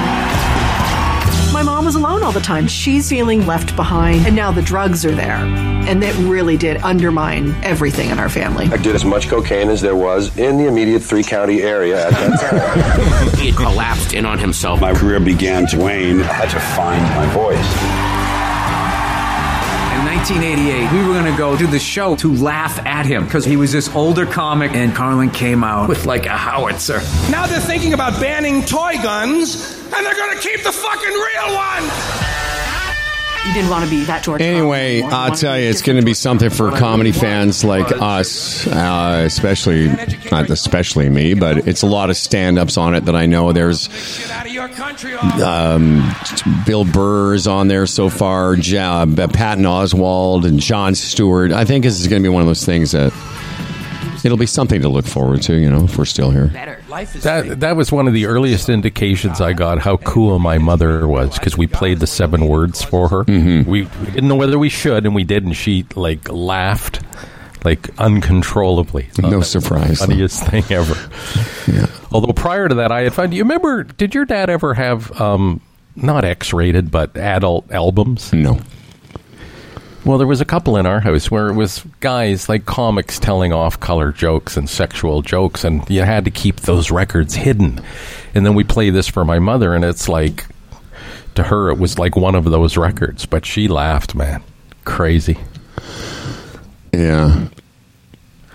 My mom was alone all the time. She's feeling left behind, and now the drugs are there. And that really did undermine everything in our family. I did as much cocaine as there was in the immediate three county area at that time. he had collapsed in on himself. My career began to wane. I had to find my voice. In 1988, we were going to go do the show to laugh at him because he was this older comic, and Carlin came out with like a howitzer. Now they're thinking about banning toy guns, and they're going to keep the fucking real ones. You didn't want to be that George. Anyway. I'll tell you, it's going to be something for comedy fans like us, uh, especially not especially me, but it's a lot of stand-ups on it that I know. There's um, Bill Burr is on there so far, ja, Patton Oswalt and Jon Stewart. I think this is going to be one of those things that it'll be something to look forward to. You know, if we're still here. That that was one of the earliest indications I got how cool my mother was because we played the seven words for her. Mm-hmm. We, we didn't know whether we should, and we did, and she like laughed like uncontrollably. No surprise. Funniest thing ever. Yeah. Although prior to that, I had found. Do you remember? Did your dad ever have um, not X-rated but adult albums? No. Well, there was a couple in our house where it was guys like comics telling off-color jokes and sexual jokes, and you had to keep those records hidden. And then we play this for my mother, and it's like to her it was like one of those records, but she laughed, man, crazy. Yeah.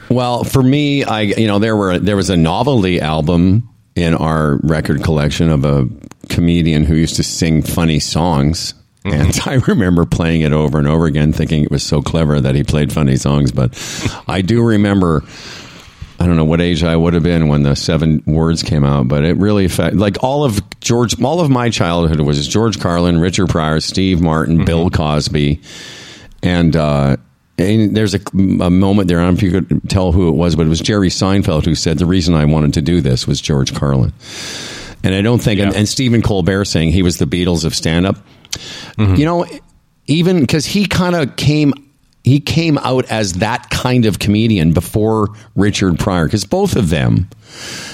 Well, for me, I you know there were there was a novelty album in our record collection of a comedian who used to sing funny songs. And (laughs) I remember playing it over and over again, thinking it was so clever that he played funny songs. But I do remember, I don't know what age I would have been when the seven words came out, but it really affected, like all of George, all of my childhood was George Carlin, Richard Pryor, Steve Martin, Bill Cosby. And, uh, and there's a, a moment there. I don't know if you could tell who it was, but it was Jerry Seinfeld who said the reason I wanted to do this was George Carlin. And I don't think, and, and Stephen Colbert saying he was the Beatles of stand up. You know, even because he kind of came, he came out as that kind of comedian before Richard Pryor, because both of them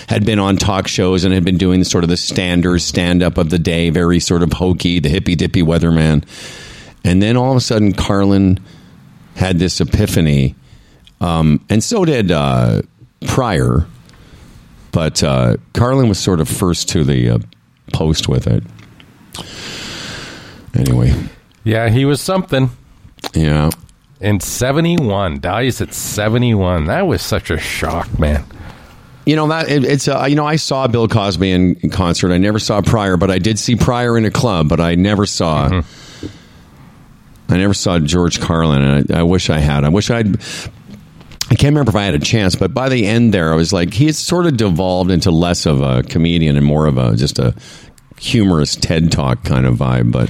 had been on talk shows and had been doing sort of the standard stand up of the day, very sort of hokey, the hippy dippy weatherman. And then all of a sudden, Carlin had this epiphany, um, and so did uh, Pryor. But uh, Carlin was sort of first to the uh, post with it. Anyway, Yeah, he was something. yeah. In 71, dies at 71. That was such a shock, man. you know that it, it's uh, you know I saw Bill Cosby in, in concert. I never saw Pryor, but I did see Pryor in a club. But I never saw. I never saw George Carlin, and I, I wish I had. I wish I'd. I can't remember if I had a chance, but by the end there, I was like, he's sort of devolved into less of a comedian and more of a just a humorous TED talk kind of vibe. But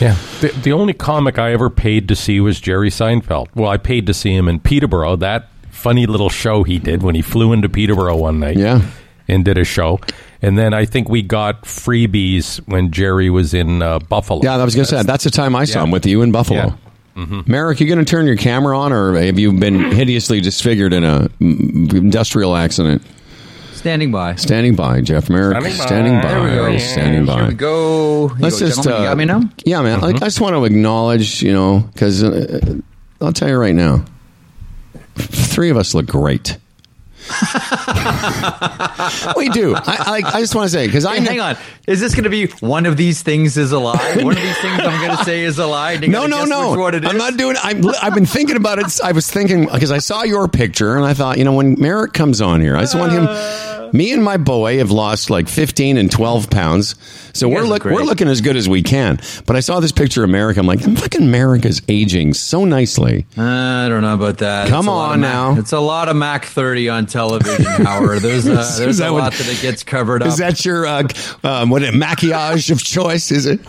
Yeah. The, the only comic I ever paid to see was Jerry Seinfeld. Well, I paid to see him in Peterborough. That funny little show he did when he flew into Peterborough one night. Yeah. And did a show. And then I think we got freebies when Jerry was in uh, Buffalo. yeah, I was going to say that's the time I saw Yeah. him with you in Buffalo. Yeah. Mhm. Marek, you going to turn your camera on, or have you been hideously disfigured in a industrial accident? Standing by. Standing by, Jeff Marek. Standing by. Standing by. There we go. Standing by. Here we go. Here Let's you go, just. gentlemen. Uh, you got me now? Mm-hmm. Yeah, man. Like, I just want to acknowledge, you know, because uh, I'll tell you right now, three of us look great. (laughs) we do. I, I, I just want to say because I Hey, hang on. Is this going to be one of these things is a lie? (laughs) One of these things I'm going to say is a lie? No, no, no. one it I'm not doing. I'm, I've been thinking about it. I was thinking because I saw your picture and I thought, you know, when Marek comes on here, I just want him. Me and my boy have lost like 15 and 12 pounds, so You we're look, we're looking as good as we can. But I saw this picture of Marek. I'm like, fucking Marek is aging so nicely. I don't know about that. Come on of Mac- now. It's a lot of Mac 30 on television, (laughs) Howard. There's there's that a what- lot that it gets covered up. Is that your uh, um, what maquillage of choice? Is it?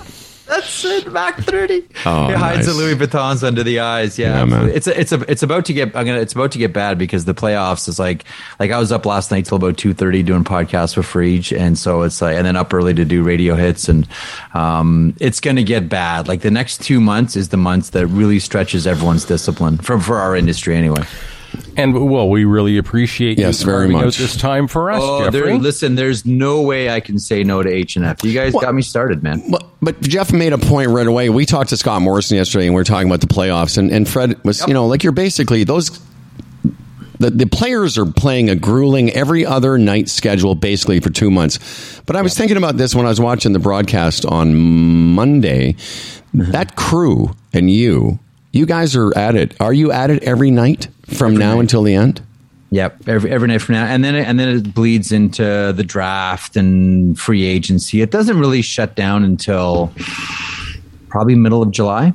That's it, Mac 30. Oh, it hides nice. the Louis Vuittons under the eyes. Yeah, Yeah, man. it's a, it's a, it's about to get. I'm gonna. It's about to get bad because the playoffs is like like I was up last night till about two thirty doing podcasts with Frege, and so it's like and then up early to do radio hits, and um, it's gonna get bad. Like the next two months is the months that really stretches everyone's discipline for for our industry anyway. And well, we really appreciate Yes, you very carving out much. this time for us, Oh, there, Jeffrey. listen, there's no way I can say no to H and F. You guys got me started, man. But, but Jeff made a point right away. We talked to Scott Morrison yesterday, and we are talking about the playoffs. And, and Fred was, you know, like you're basically those. The, the players are playing a grueling every other night schedule basically for two months. But I was thinking about this when I was watching the broadcast on Monday. Mm-hmm. That crew and you, you guys are at it. Are you at it every night from now until the end? Yep, every every night from now, and then it, and then it bleeds into the draft and free agency. It doesn't really shut down until probably middle of July.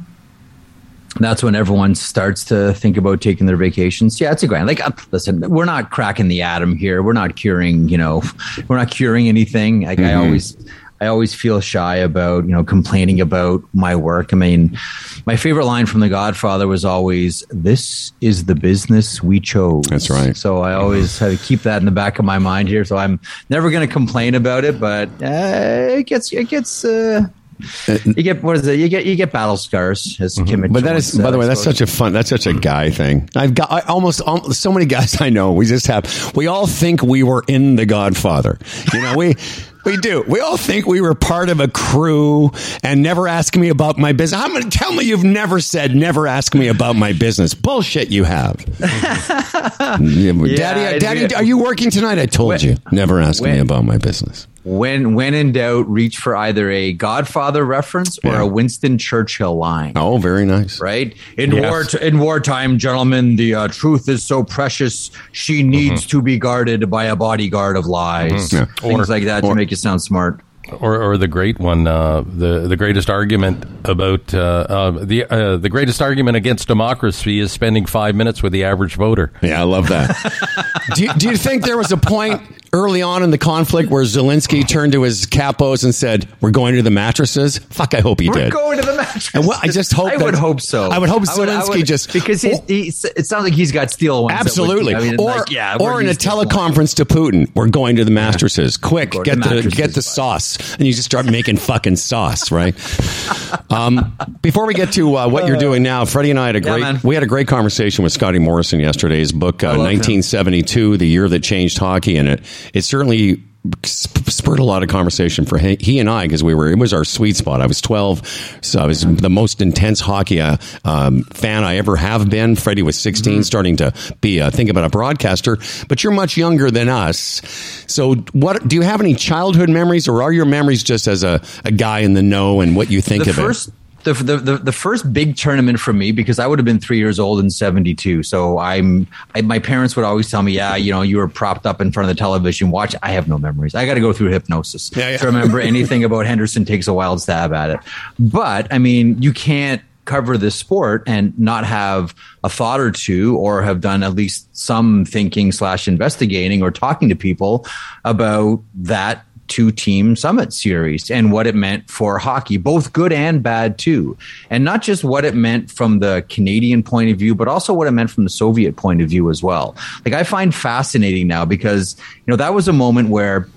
That's when everyone starts to think about taking their vacations. Yeah, it's a grind. Like, uh, listen, we're not cracking the atom here. We're not curing. You know, we're not curing anything. Like I Mhm. always, I always feel shy about you know complaining about my work. I mean, my favorite line from The Godfather was always, "This is the business we chose." That's right. So I always have to keep that in the back of my mind here. So I'm never going to complain about it, but uh, it gets it gets. Uh, you get what is it? You get you get battle scars, as Kim. Mm-hmm. But that is, by the way, that's such a fun. That's such a guy thing. I've got I almost al- so many guys I know. We just have. We all think we were in The Godfather. You know, we. We do. We all think we were part of a crew and never ask me about my business. I'm going to tell me you've never said, never ask me about my business. Bullshit you have. (laughs) Yeah, Daddy, Daddy, are you working tonight? I told you. Never ask me about my business. When when in doubt, reach for either a Godfather reference or Yeah. a Winston Churchill line. Oh, very nice. Right in Yes. war in wartime, gentlemen, the uh, truth is so precious she needs to be guarded by a bodyguard of lies. Yeah. Things Or- like that or- to make you sound smart. or, or the great one, uh, the the greatest argument about uh, uh, the uh, the greatest argument against democracy is spending five minutes with the average voter. Yeah, I love that. (laughs) do, you, do you think there was a point early on in the conflict where Zelensky turned to his capos and said, "We're going to the mattresses"? Fuck, I hope he We're did. going to the match. And what- I just hope I that- would hope so. I would hope I I Zelensky just- because he's, he's, it sounds like he's got steel ones. that would- Absolutely, I mean, or like, yeah, or in a used to one. teleconference to Putin, we're going to the mattresses. Quick, get the the mattresses, get the sauce, and you just start making fucking sauce, right? um, before we get to uh, what you're doing now, Freddie and I had a great man. we had a great conversation with Scotty Morrison yesterday. His book, uh, love him. 1972, the year that changed hockey, and it it certainly spurred a lot of conversation for he, and I because we were it was our sweet spot. I was 12, so I was the most intense hockey uh, um, fan I ever have been. Freddie was 16, starting to be uh, think about a broadcaster. But you're much younger than us, so what do you have any childhood memories, or are your memories just as a, a guy in the know and what you think the of first the, the, the the first big tournament for me because I would have been three years old in '72. So I'm I, my parents would always tell me, yeah, you know, you were propped up in front of the television. Watch. I have no memories. I got to go through hypnosis Yeah, yeah. to remember anything about Henderson. Takes a wild stab at it, but I mean, you can't cover this sport and not have a thought or two or have done at least some thinking slash investigating or talking to people about that two team summit series and what it meant for hockey, both good and bad too. And not just what it meant from the Canadian point of view, but also what it meant from the Soviet point of view as well. Like I find fascinating now because, you know, that was a moment where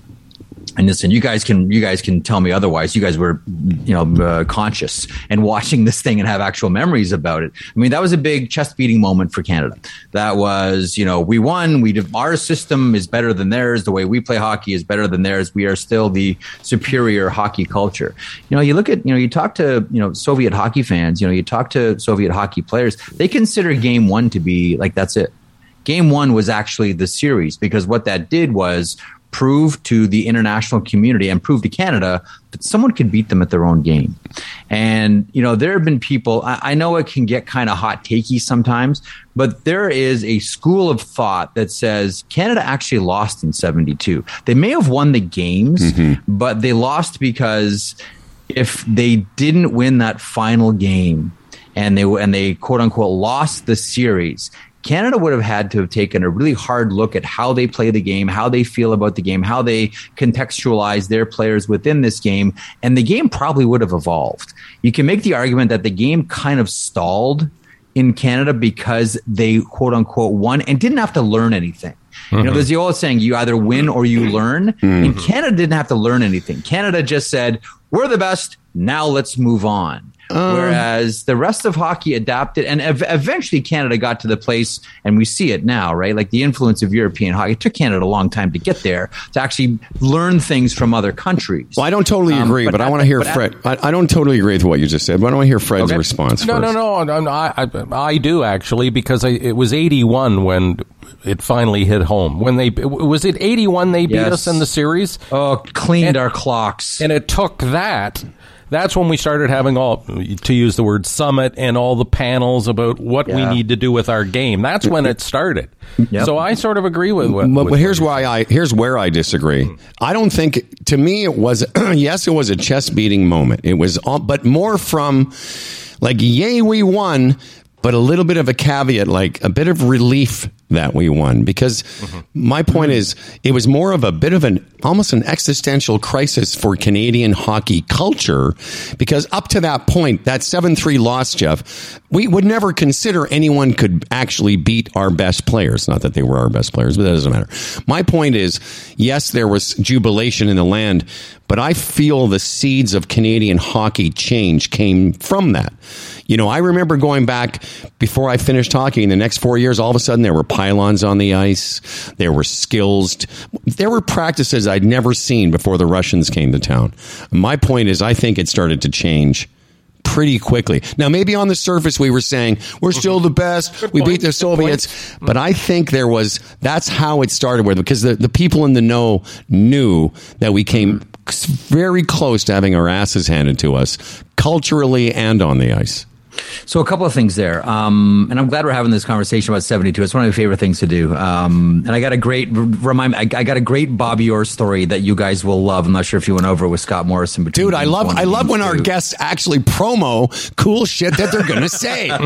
and listen, you guys can you guys can tell me otherwise. You guys were, you know, uh, conscious and (laughs) watching this thing and have actual memories about it. I mean, that was a big chest beating moment for Canada. That was, you know, we won. We our system is better than theirs. The way we play hockey is better than theirs. We are still the superior hockey culture. You know, you look at, you know, you talk to, you know, Soviet hockey fans. You know, you talk to Soviet hockey players. They consider Game One to be like that's it. Game one was actually the series because what that did was prove to the international community and prove to Canada that someone could beat them at their own game. And, you know, there have been people, I, I know it can get kind of hot takey sometimes, but there is a school of thought that says Canada actually lost in 72. They may have won the games, mm-hmm. but they lost because if they didn't win that final game, and they and they quote unquote lost the series. Canada would have had to have taken a really hard look at how they play the game, how they feel about the game, how they contextualize their players within this game, and the game probably would have evolved. You can make the argument that the game kind of stalled in Canada because they quote unquote won and didn't have to learn anything. You know, Mhm. there's the old saying, you either win or you learn. And Canada didn't have to learn anything. Canada just said, we're the best. Now let's move on. Whereas the rest of hockey adapted, and ev- eventually Canada got to the place, and we see it now, right? Like the influence of European hockey. It took Canada a long time to get there to actually learn things from other countries. Well, I don't totally Um, agree, but but, I at want to hear Fred. I, I don't totally agree with what you just said. Why don't I hear Fred's Okay. response No, first? no, no, no. I, I, I do actually because I, it was eighty-one when it finally hit home. When they was it eighty-one they beat Yes. us in the series. Oh, cleaned our clocks, and it took that. That's when we started having all, to use the word summit, and all the panels about what we need to do with our game. That's when it started. So I sort of agree with what. But, with but here's why I here's where I disagree. Hmm. I don't think to me it was (clears throat) yes it was a chest beating moment. It was all, but more from like yay we won, but a little bit of a caveat like a bit of relief that we won. Because mm-hmm. my point is it was more of a bit of an almost an existential crisis for Canadian hockey culture. Because up to that point that 7-3 loss Jeff we would never consider anyone could actually beat our best players. Not that they were our best players but that doesn't matter. My point is yes there was jubilation in the land but I feel the seeds of Canadian hockey change came from that you know, I remember going back before I finished hockey in the next four years, all of a sudden there were pylons on the ice. There were skills. There were practices I'd never seen before the Russians came to town. My point is, I think it started to change pretty quickly. Now, maybe on the surface we were saying we're still the best. we beat the Soviets, but I think there was that's how it started with because the, the people in the know knew that we came very close to having our asses handed to us culturally and on the ice. So a couple of things there, um, and I'm glad we're having this conversation about 72. It's one of my favorite things to do. Um, and I got a great remind. I, I got a great Bobby Orr story that you guys will love. I'm not sure if you went over with Scott Morrison, between Dude, I love I love when our guests actually promo cool shit that they're going to say. (laughs) I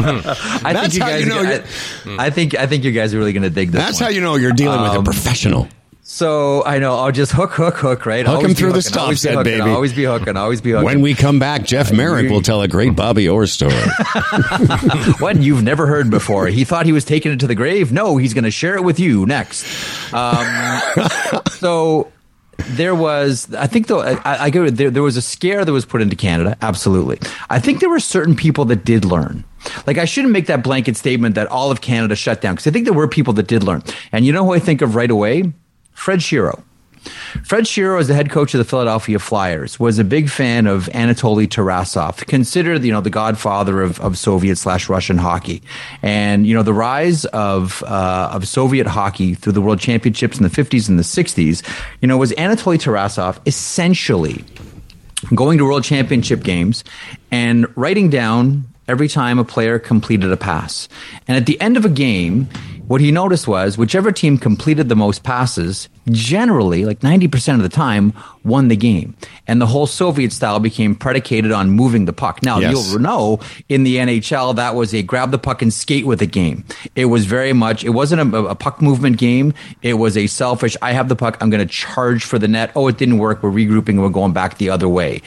That's think you how guys. you know I, I think I think you guys are really going to dig this. That's one. how you know you're dealing with a Um, professional. So I know I'll just hook, hook, hook. Right, Hook Always him through the hooking, stop always be set, hooking, baby. Always be hooking. Always be hooking. When we come back, Jeff Marek will tell a great Bobby Orr story. (laughs) One you've never heard before. He thought he was taking it to the grave. No, he's going to share it with you next. Um, (laughs) so there was, I think, though, I, I it. There, there was a scare that was put into Canada. Absolutely. I think there were certain people that did learn. Like, I shouldn't make that blanket statement that all of Canada shut down because I think there were people that did learn. And you know who I think of right away? Fred Shero. Fred Shero, as the head coach of the Philadelphia Flyers, was a big fan of Anatoly Tarasov, considered you know the godfather of, of Soviet slash Russian hockey, and you know the rise of uh, of Soviet hockey through the World Championships in the fifties and the sixties, you know, was Anatoly Tarasov essentially going to World Championship games and writing down every time a player completed a pass. And at the end of a game, what he noticed was whichever team completed the most passes, generally, like 90% of the time, won the game. And the whole Soviet style became predicated on moving the puck. Now, Yes. you'll know in the NHL, that was a grab the puck and skate with a game. It was very much, it wasn't a, a puck movement game. It was a selfish, I have the puck, I'm going to charge for the net. Oh, it didn't work. We're regrouping and we're going back the other way.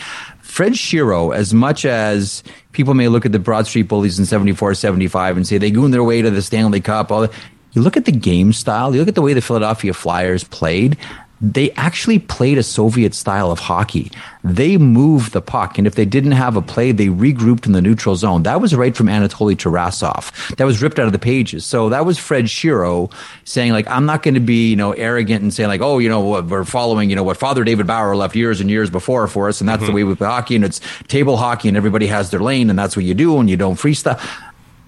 Fred Shero, as much as people may look at the Broad Street Bullies in 74 75 and say they gooned their way to the Stanley Cup, all that, you look at the game style, you look at the way the Philadelphia Flyers played, they actually played a Soviet style of hockey. They moved the puck, and if they didn't have a play, they regrouped in the neutral zone. That was right from Anatoly Tarasov. That was ripped out of the pages. So that was Fred Shero saying, like, I'm not going to be, you know, arrogant and saying, like, oh, you know, we're following, you know, what Father David Bauer left years and years before for us, and that's the mm-hmm. way we play hockey, and it's table hockey, and everybody has their lane, and that's what you do, and you don't freestyle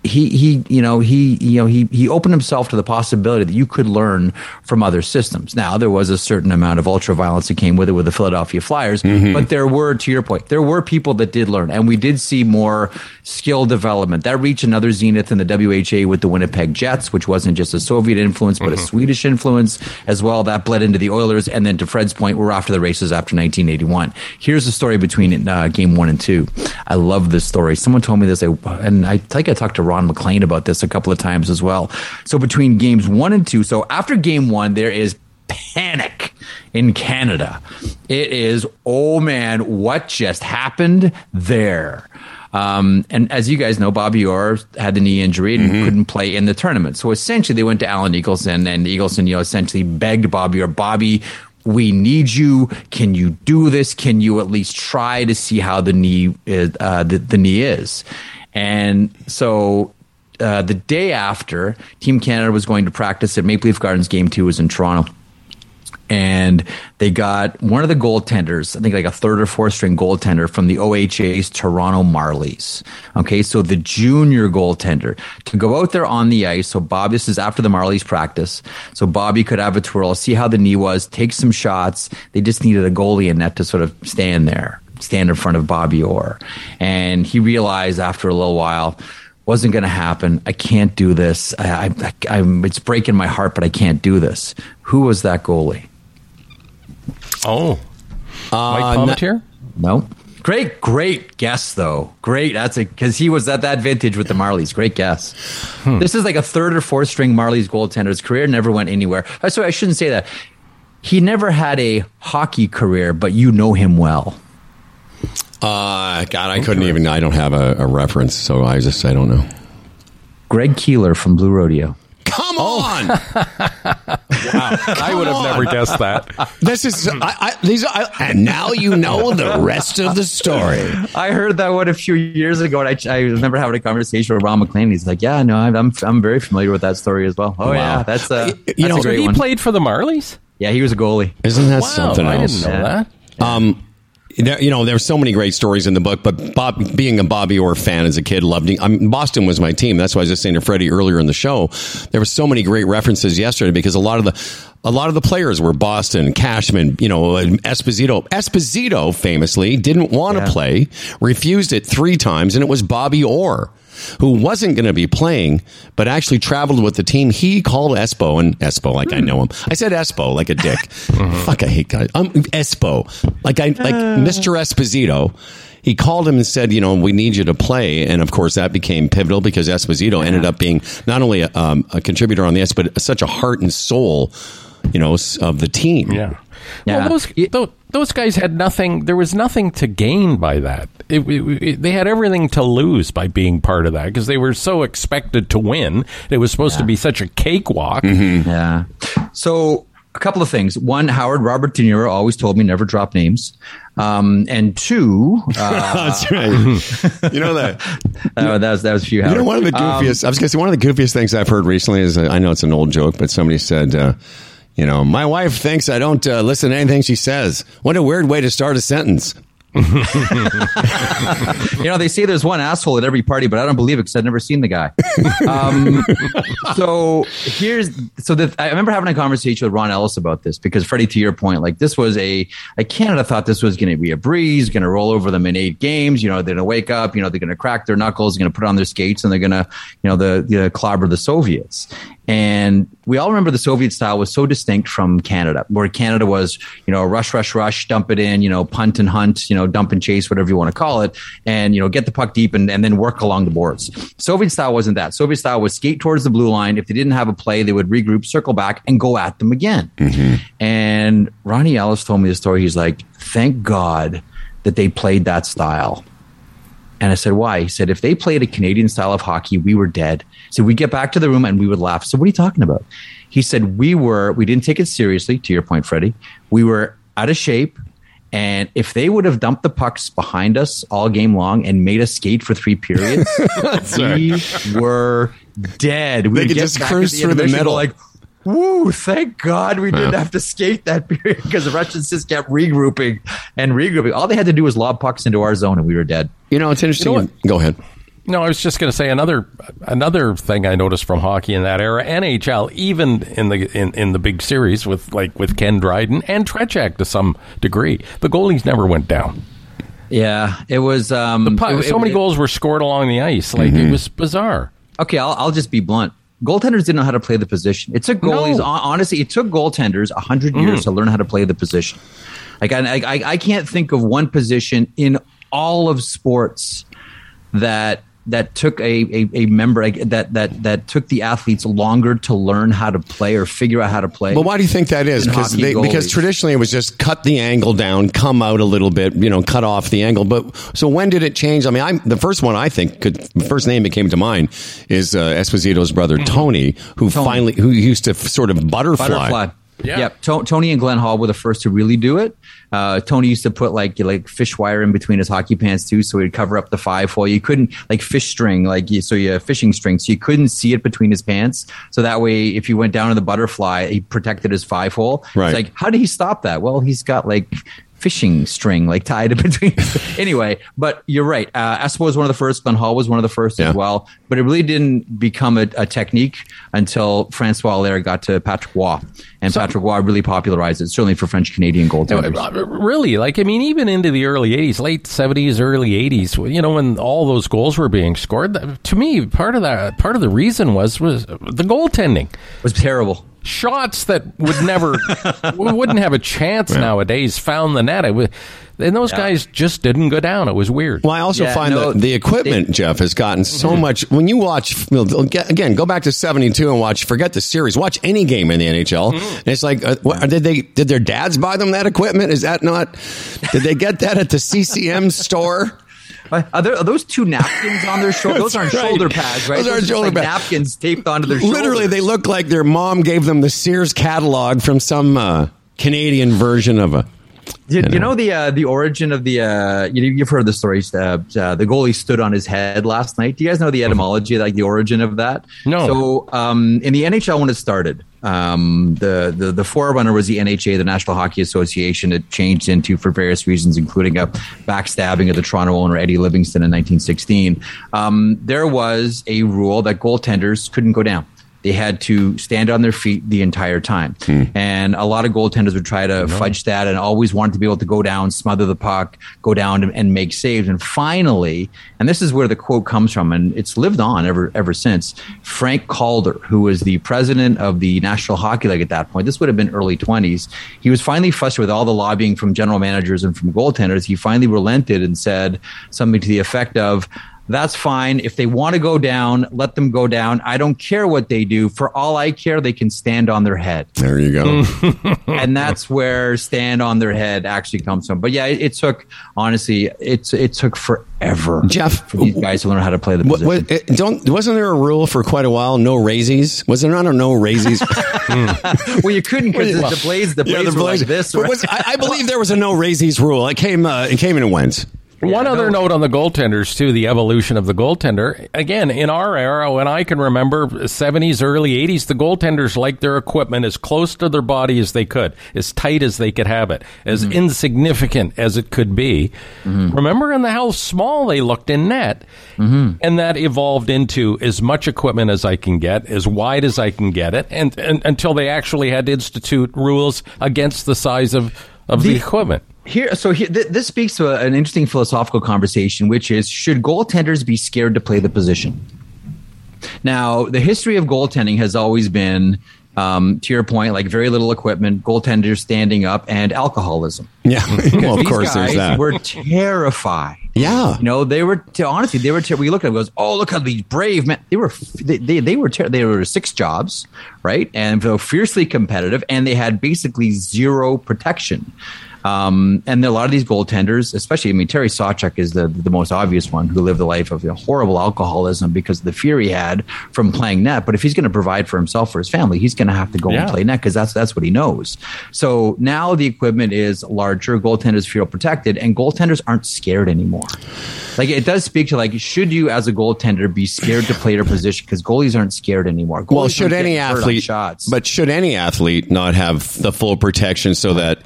he he you know he you know he he opened himself to the possibility that you could learn from other systems. Now there was a certain amount of ultra violence that came with it with the Philadelphia Flyers, but there were to your point, there were people that did learn, and we did see more skill development. That reached another zenith in the WHA with the Winnipeg Jets, which wasn't just a Soviet influence but a Swedish influence as well. That bled into the Oilers, and then to Fred's point, we're off to the races after 1981. Here's the story between uh, game one and two. I love this story. Someone told me this, I- and I think I talked to Ron MacLean about this a couple of times as well. So between games one and two, so after game one, there is panic in Canada. It is, oh man, what just happened there? Um, and as you guys know, Bobby Orr had the knee injury and couldn't play in the tournament. So essentially, they went to Alan Eagleson, and Eagleson, you know, essentially begged Bobby Orr, Bobby, we need you. Can you do this? Can you at least try to see how the knee is, uh, the, the knee is? And so uh, the day after, Team Canada was going to practice at Maple Leaf Gardens. Game two was in Toronto. And they got one of the goaltenders, I think like a third or fourth string goaltender from the OHA's Toronto Marlies. Okay, so the junior goaltender to go out there on the ice. So Bob, this is after the Marlies practice. So Bobby could have a twirl, see how the knee was, take some shots. They just needed a goalie in net to sort of stand there, stand in front of Bobby Orr. And he realized after a little while, wasn't going to happen. I can't do this. I, I, I'm, it's breaking my heart, but I can't do this. Who was that goalie? Oh, Mike Uh, Palmateer? No. Great, great guess though. Great. That's a because he was at that vintage with the Marlies. Great guess. This is like a third or fourth string Marlies goaltender. His career never went anywhere. Uh, So I shouldn't say that. He never had a hockey career, but you know him well. Uh, God, I couldn't even. I don't have a, a reference, so I just I don't know. Greg Keelor from Blue Rodeo. Come on! (laughs) wow, I would have never guessed that. this is I, I, these. Are, and now you know the rest of the story. I heard that one a few years ago, and I, I remember having a conversation with Ron MacLean. He's like, "Yeah, no, I'm I'm, I'm very familiar with that story as well." Oh Wow. yeah, that's a You that's know, a great he one. played for the Marlies? yeah, he was a goalie. Isn't that Wow, something I didn't know Yeah. that. Um, there, you know, there's so many great stories in the book, but Bob, being a Bobby Orr fan as a kid, loved. I mean, Boston was my team. That's why I was just saying to Freddie earlier in the show. There were so many great references yesterday because a lot of the, a lot of the players were Boston, Cashman, you know, Esposito. Esposito famously didn't want to Yeah. play, refused it three times, and it was Bobby Orr. Who wasn't going to be playing, but actually traveled with the team. He called Espo and Espo, like I hmm. know him. I said Espo, like a (laughs) dick. Uh-huh. Fuck, I hate guys. I'm Espo, like I like uh. Mr. Esposito. He called him and said, you know, we need you to play, and of course that became pivotal because Esposito ended up being not only a, um, a contributor on the ice, but such a heart and soul, you know, of the team. Yeah. Yeah. Well, those, tho- those guys had nothing. There was nothing to gain by that. It, it- it- they had everything to lose by being part of that because they were so expected to win. It was supposed to be such a cakewalk. Yeah. So a couple of things. One, Howard Robert De Niro always told me never drop names. Um, and two, uh, (laughs) That's right. you know that. (laughs) uh, that was that was a few. You know, one of the Um, goofiest. I was going to say one of the goofiest things I've heard recently is uh, I know it's an old joke, but somebody said, uh, you know, my wife thinks I don't uh, listen to anything she says. What a weird way to start a sentence. (laughs) you know, they say there's one asshole at every party, but I don't believe it because I've never seen the guy. Um, (laughs) so here's so that I remember having a conversation with Ron Ellis about this because Freddie, to your point, like this was a like Canada thought this was going to be a breeze, going to roll over them in eight games. You know, they're going to wake up. You know, they're going to crack their knuckles, going to put on their skates, and they're going to you know the the clobber the Soviets. And we all remember the Soviet style was so distinct from Canada, where Canada was, you know, rush, rush, rush, dump it in, you know, punt and hunt, you know, dump and chase, whatever you want to call it, and, you know, get the puck deep and, and then work along the boards. Soviet style wasn't that. Soviet style was skate towards the blue line. If they didn't have a play, they would regroup, circle back, and go at them again. Mm-hmm. And Ronnie Ellis told me the story. He's like, thank God that they played that style. And I said, why? He said, if they played a Canadian style of hockey, we were dead. So we'd get back to the room and we would laugh. So what are you talking about? He said, we were, we didn't take it seriously, to your point, Freddie. We were out of shape. And if they would have dumped the pucks behind us all game long and made us skate for three periods, (laughs) we were dead. We They could just back cruise at the through the middle. Like, woo, thank God we didn't Yeah. have to skate that (laughs) period because the Russians just kept regrouping and regrouping. All they had to do was lob pucks into our zone and we were dead. You know, it's interesting. You know Go ahead. No, I was just going to say another another thing I noticed from hockey in that era, NHL, even in the in, in the big series with like with Ken Dryden and Tretiak to some degree, the goalies never went down. Yeah, it was. Um, Pu- it- so it- many goals were scored along the ice, like Mm-hmm. it was bizarre. Okay, I'll, I'll just be blunt. Goaltenders didn't know how to play the position. It took goalies. No. Honestly, it took goaltenders hundred years Mhm. to learn how to play the position. Like I, I, I can't think of one position in all of sports that that took a, a, a member like, that that that took the athletes longer to learn how to play or figure out how to play. Well, why do you think that is? Because they, because traditionally it was just cut the angle down, come out a little bit, you know, cut off the angle. But so when did it change? I mean, I'm the first one I think could the first name that came to mind is uh, Esposito's brother Tony, who finally who used to sort of butterfly. Butterfly. Yep. To- Tony and Glenn Hall were the first to really do it. Uh, Tony used to put like like fish wire in between his hockey pants too, so he'd cover up the five hole. You couldn't like fish string, like you, so you have fishing string, so you couldn't see it between his pants. So that way, if you went down to the butterfly, he protected his five hole. Right. It's like, how did he stop that? Well, he's got like fishing string like tied in (laughs) between. (laughs) anyway, but you're right. Uh, Espo was one of the first. Glenn Hall was one of the first Yeah. as well. But it really didn't become a, a technique until Francois Allaire got to Patrick Roy, and Patrick Roy really popularized it. Certainly for French Canadian goaltenders. Uh, Really, like I mean, even into the early '80s, late '70s, early '80s, you know, when all those goals were being scored. To me, part of that, part of the reason was was the goaltending. was terrible. Shots that would never, (laughs) we wouldn't have a chance nowadays. Found the net. It was, and those guys just didn't go down. It was weird. Well, I also Yeah, find no, that the equipment, Jeff, has gotten so Mm-hmm. much. When you watch, again, go back to '72 and watch. Forget the series. Watch any game in the NHL. Mm-hmm. And it's like, uh, what, did they? Did their dads buy them that equipment? Is that not? Did they get that at the CCM store? Are, there, are those two napkins on their shoulders? Those aren't right. shoulder pads, right? Those aren't just shoulder like pads. napkins taped onto their shoulders. Literally, they look like their mom gave them the Sears catalog from some uh, Canadian version of a. Do, do you know? the uh, the origin of the uh, you, you've heard the story uh, uh, the goalie stood on his head last night. Do you guys know the etymology like the origin of that? No. so um, in the NHL when it started um, the, the the forerunner was the NHA the National Hockey Association. It changed into for various reasons including a backstabbing of the Toronto owner Eddie Livingstone in 1916 um, there was a rule that goaltenders couldn't go down they had to stand on their feet the entire time. Hmm. And a lot of goaltenders would try to fudge that and always wanted to be able to go down, smother the puck, go down and, and make saves. And finally, and this is where the quote comes from, and it's lived on ever ever since. Frank Calder, who was the president of the National Hockey League at that point, this would have been early 20s. He was finally frustrated with all the lobbying from general managers and from goaltenders. He finally relented and said something to the effect of, that's fine. If they want to go down, let them go down. I don't care what they do. For all I care, they can stand on their head. There you go. (laughs) and that's where stand on their head actually comes from. But yeah, it, it took honestly, it's it took forever, Jeff, for these guys to learn how to play the What, position. what, it, don't wasn't there a rule for quite a while? No raisies. Was there not a no raisies? (laughs) well, you couldn't because the, Well, the blades, the yeah, blades the were like this. Right? was- I, I believe there was a no raisies rule. It came. Uh, it came and it went. One other note on the goaltenders too, the evolution of the goaltender. Again, in our era, when I can remember seventies, early eighties, the goaltenders liked their equipment as close to their body as they could, as tight as they could have it, as Mm-hmm. insignificant as it could be. Remember in the how small they looked in net, Mm-hmm. and that evolved into as much equipment as I can get, as wide as I can get it, and, and until they actually had to institute rules against the size of of the, The- equipment. Here, so here, th- this speaks to a- an interesting philosophical conversation, which is: should goaltenders be scared to play the position? Now, the history of goaltending has always been, um, to your point, like very little equipment, goaltenders standing up, and alcoholism. Yeah. (laughs) well, of course, there's that. Were terrified. Yeah. You know, they were te- honestly, they were. Ter- we look at them, goes, oh, look at these brave men. They were, f- they, they, they were, ter- they were six jobs, right, and they were fiercely competitive, and they had basically zero protection. Um, and a lot of these goaltenders, especially, I mean, Terry Sawchuk is the the most obvious one who lived a life of you know, horrible alcoholism because of the fear he had from playing net. But if he's going to provide for himself for his family, he's going to have to go Yeah. and play net because that's that's what he knows. So now the equipment is larger, goaltenders feel protected, and goaltenders aren't scared anymore. Like it does speak to like, should you as a goaltender be scared to play your position because goalies aren't scared anymore? Goalies well, should any athlete, shots? but should any athlete not have the full protection so that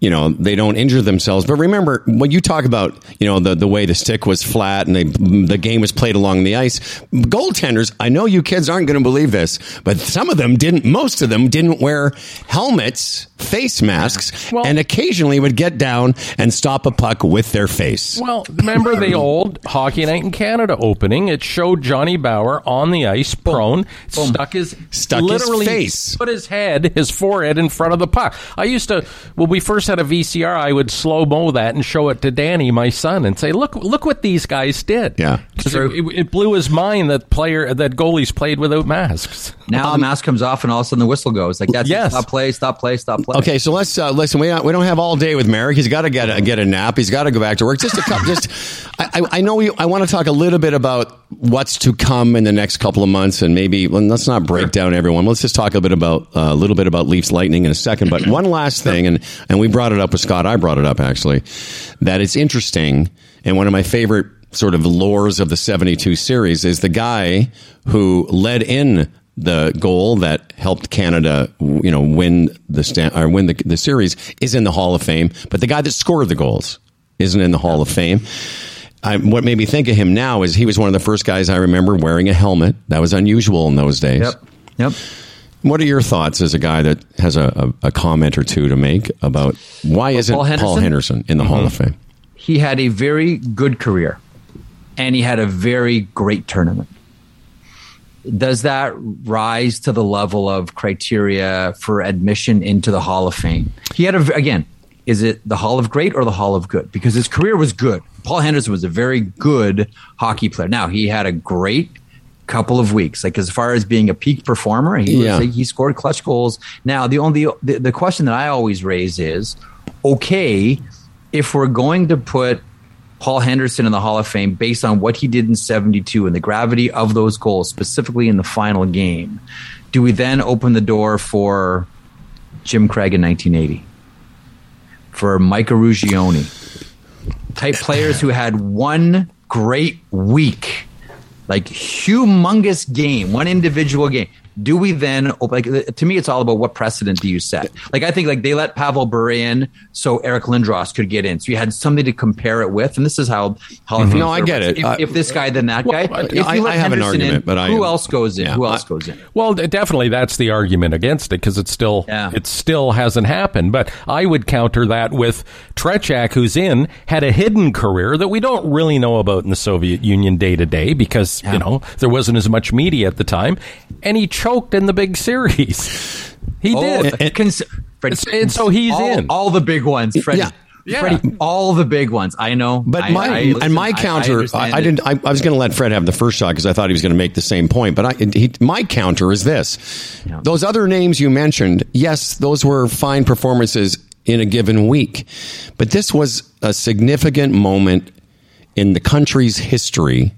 you know they don't injure themselves? But remember, when you talk about you know the the way the stick was flat and they, the game was played along the ice, goaltenders. I know you kids aren't going to believe this, but some of them didn't. Most of them didn't wear helmets, face masks, and occasionally would get down and stop a puck with their face. Well, remember the (laughs) old Hockey Night in Canada opening? It showed Johnny Bower on the ice, prone, stuck his Stuck his literally face. put his head, his forehead in front of the puck. I used to when we first had a VCR, I would slow mo that and show it to Danny, my son, and say, "Look, look what these guys did." Yeah, 'Cause it, it, it blew his mind that player that goalies played without masks. now the mask comes off and all of a sudden the whistle goes. Like that's it. Yes. stop play, stop play, stop play. Okay, so let's uh, listen. We don't, we don't have all day with Marek. He's got to get a, get a nap. He's got to go back to work. Just a couple. just I, I- I know we, I want to talk a little bit about what's to come in the next couple of months, and maybe well, let's not break down everyone. Let's just talk a bit about uh, a little bit about Leafs Lightning in a second. But one last thing, and and we brought it up with Scott. I brought it up actually. That it's interesting, and one of my favorite sort of lores of the 72 series is the guy who led in the goal that helped Canada, you know, win the sta- or win the, the series is in the Hall of Fame, but the guy that scored the goals isn't in the Hall of Fame. I, what made me think of him now is he was one of the first guys I remember wearing a helmet. That was unusual in those days. Yep. Yep. What are your thoughts as a guy that has a, a, a comment or two to make about why isn't Paul Paul Henderson? Henderson, in the Hall of mm-hmm. Fame? he had a very good career and he had a very great tournament. Does that rise to the level of criteria for admission into the Hall of Fame? He had a, again, is it the Hall of Great or the Hall of Good? Because his career was good. Paul Henderson was a very good hockey player. Now, he had a great couple of weeks. Like as far as being a peak performer, he Yeah. was, he scored clutch goals. Now, the only the, the question that I always raise is, okay, if we're going to put Paul Henderson in the Hall of Fame based on what he did in 72 and the gravity of those goals, specifically in the final game, do we then open the door for Jim Craig in 1980? For Mike Eruzione? Type players who had one great week, like humongous game, one individual game. Do we then like to me it's all about what precedent do you set? Like I think like they let Pavel Bure in so Eric Lindros could get in. So you had something to compare it with, and this is how Hall of Fame No, I get it. If, Uh, if this guy then that guy, Well, if you I- let I have an Henderson argument, in, but I- who else goes in? yeah, who I- else goes in? Well, definitely that's the argument against it because it still Yeah. it still hasn't happened. But I would counter that with Tretiak, who's in, had a hidden career that we don't really know about in the Soviet Union day to day because you know there wasn't as much media at the time, and he choked in the big series. He Oh, did. and- cons- Freddie, and so he's all, in. all the big ones, Freddie. Yeah. Yeah. Freddie, all the big ones. I know, But I- my I- and my I- counter, I, understand I, didn't. I, I was going to let Fred have the first shot because I thought he was going to make the same point. But I, he, my counter is this: those other names you mentioned, yes, those were fine performances in a given week, but this was a significant moment in the country's history.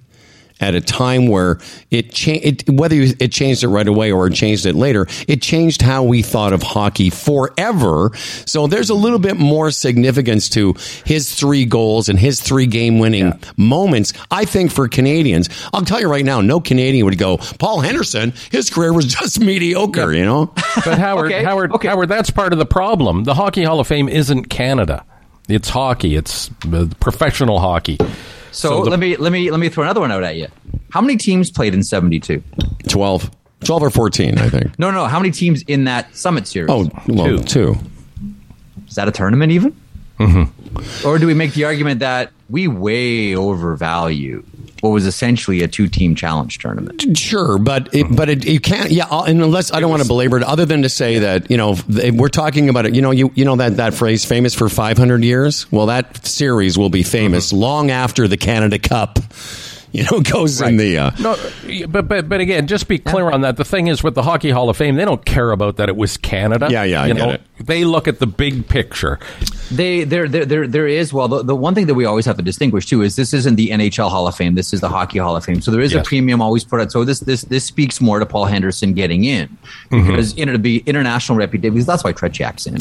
At a time where it changed. Whether it changed it right away or it changed it later, it changed how we thought of hockey forever. So there's a little bit more significance to his three goals and his three game winning yeah. moments. I think for Canadians, I'll tell you right now, no Canadian would go. Paul Henderson, his career was just mediocre. Yeah. You know, (laughs) but Howard, okay. Howard, okay. Howard, that's part of the problem. The Hockey Hall of Fame isn't Canada. It's hockey. It's uh, professional hockey. So, so the, let me let me let me throw another one out at you. How many teams played in '72? Twelve. 12 or 14, I think. No, no. How many teams in that Summit Series? Oh, well, two. two. Is that a tournament even? Mm-hmm. Or do we make the argument that we way overvalue what was essentially a two-team challenge tournament. Sure, but it, but it, you can't. Yeah, and unless I don't want to belabor it, other than to say that you know we're talking about it. You know, you you know that that phrase famous for 500 years. Well, that series will be famous mm-hmm. long after the Canada Cup (laughs) you know, goes right. in the. Uh, no, but but but again, just be clear yeah. on that. The thing is, with the Hockey Hall of Fame, they don't care about that it was Canada. Yeah, yeah, I you get know, it. They look at the big picture. They there there there there is well the, the one thing that we always have to distinguish too is this isn't the NHL Hall of Fame. This is the Hockey Hall of Fame. So there is yes. a premium always put out. So this this this speaks more to Paul Henderson getting in mm-hmm. because mm-hmm. you know to be international reputation because that's why Tretiak's in.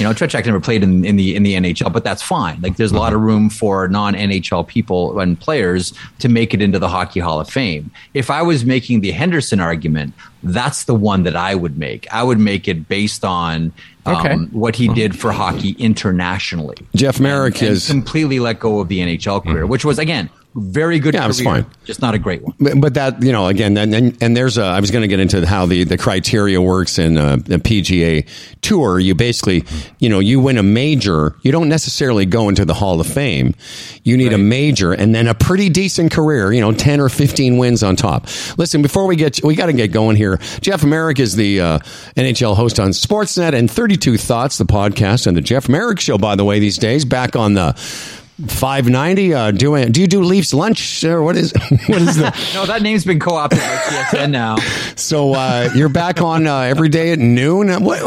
You know, Tretiak never played in, in the in the NHL, but that's fine. Like there's a lot of room for non NHL people and players to make it into the Hockey Hall of Fame. If I was making the Henderson argument, that's the one that I would make. I would make it based on um, okay. what he did for hockey internationally. Jeff Marek and, and is completely let go of the NHL career, mm-hmm. which was again very good. Yeah, it's fine. Just not a great one. But, but that you know, again, and and, and there's a. I was going to get into how the the criteria works in a, a, PGA tour. You basically, you know, you win a major. You don't necessarily go into the Hall of Fame. You need right. a major and then a pretty decent career. You know, ten or fifteen wins on top. Listen, before we get, we got to get going here. Jeff Marek is the uh, NHL host on Sportsnet and 32 Thoughts, the podcast, and the Jeff Marek Show. By the way, these days back on the Five ninety. Uh, doing? Do you do Leafs lunch or what is (laughs) what is the? no, that name's been co-opted by TSN now. So uh, you're back on uh, every day at noon. What,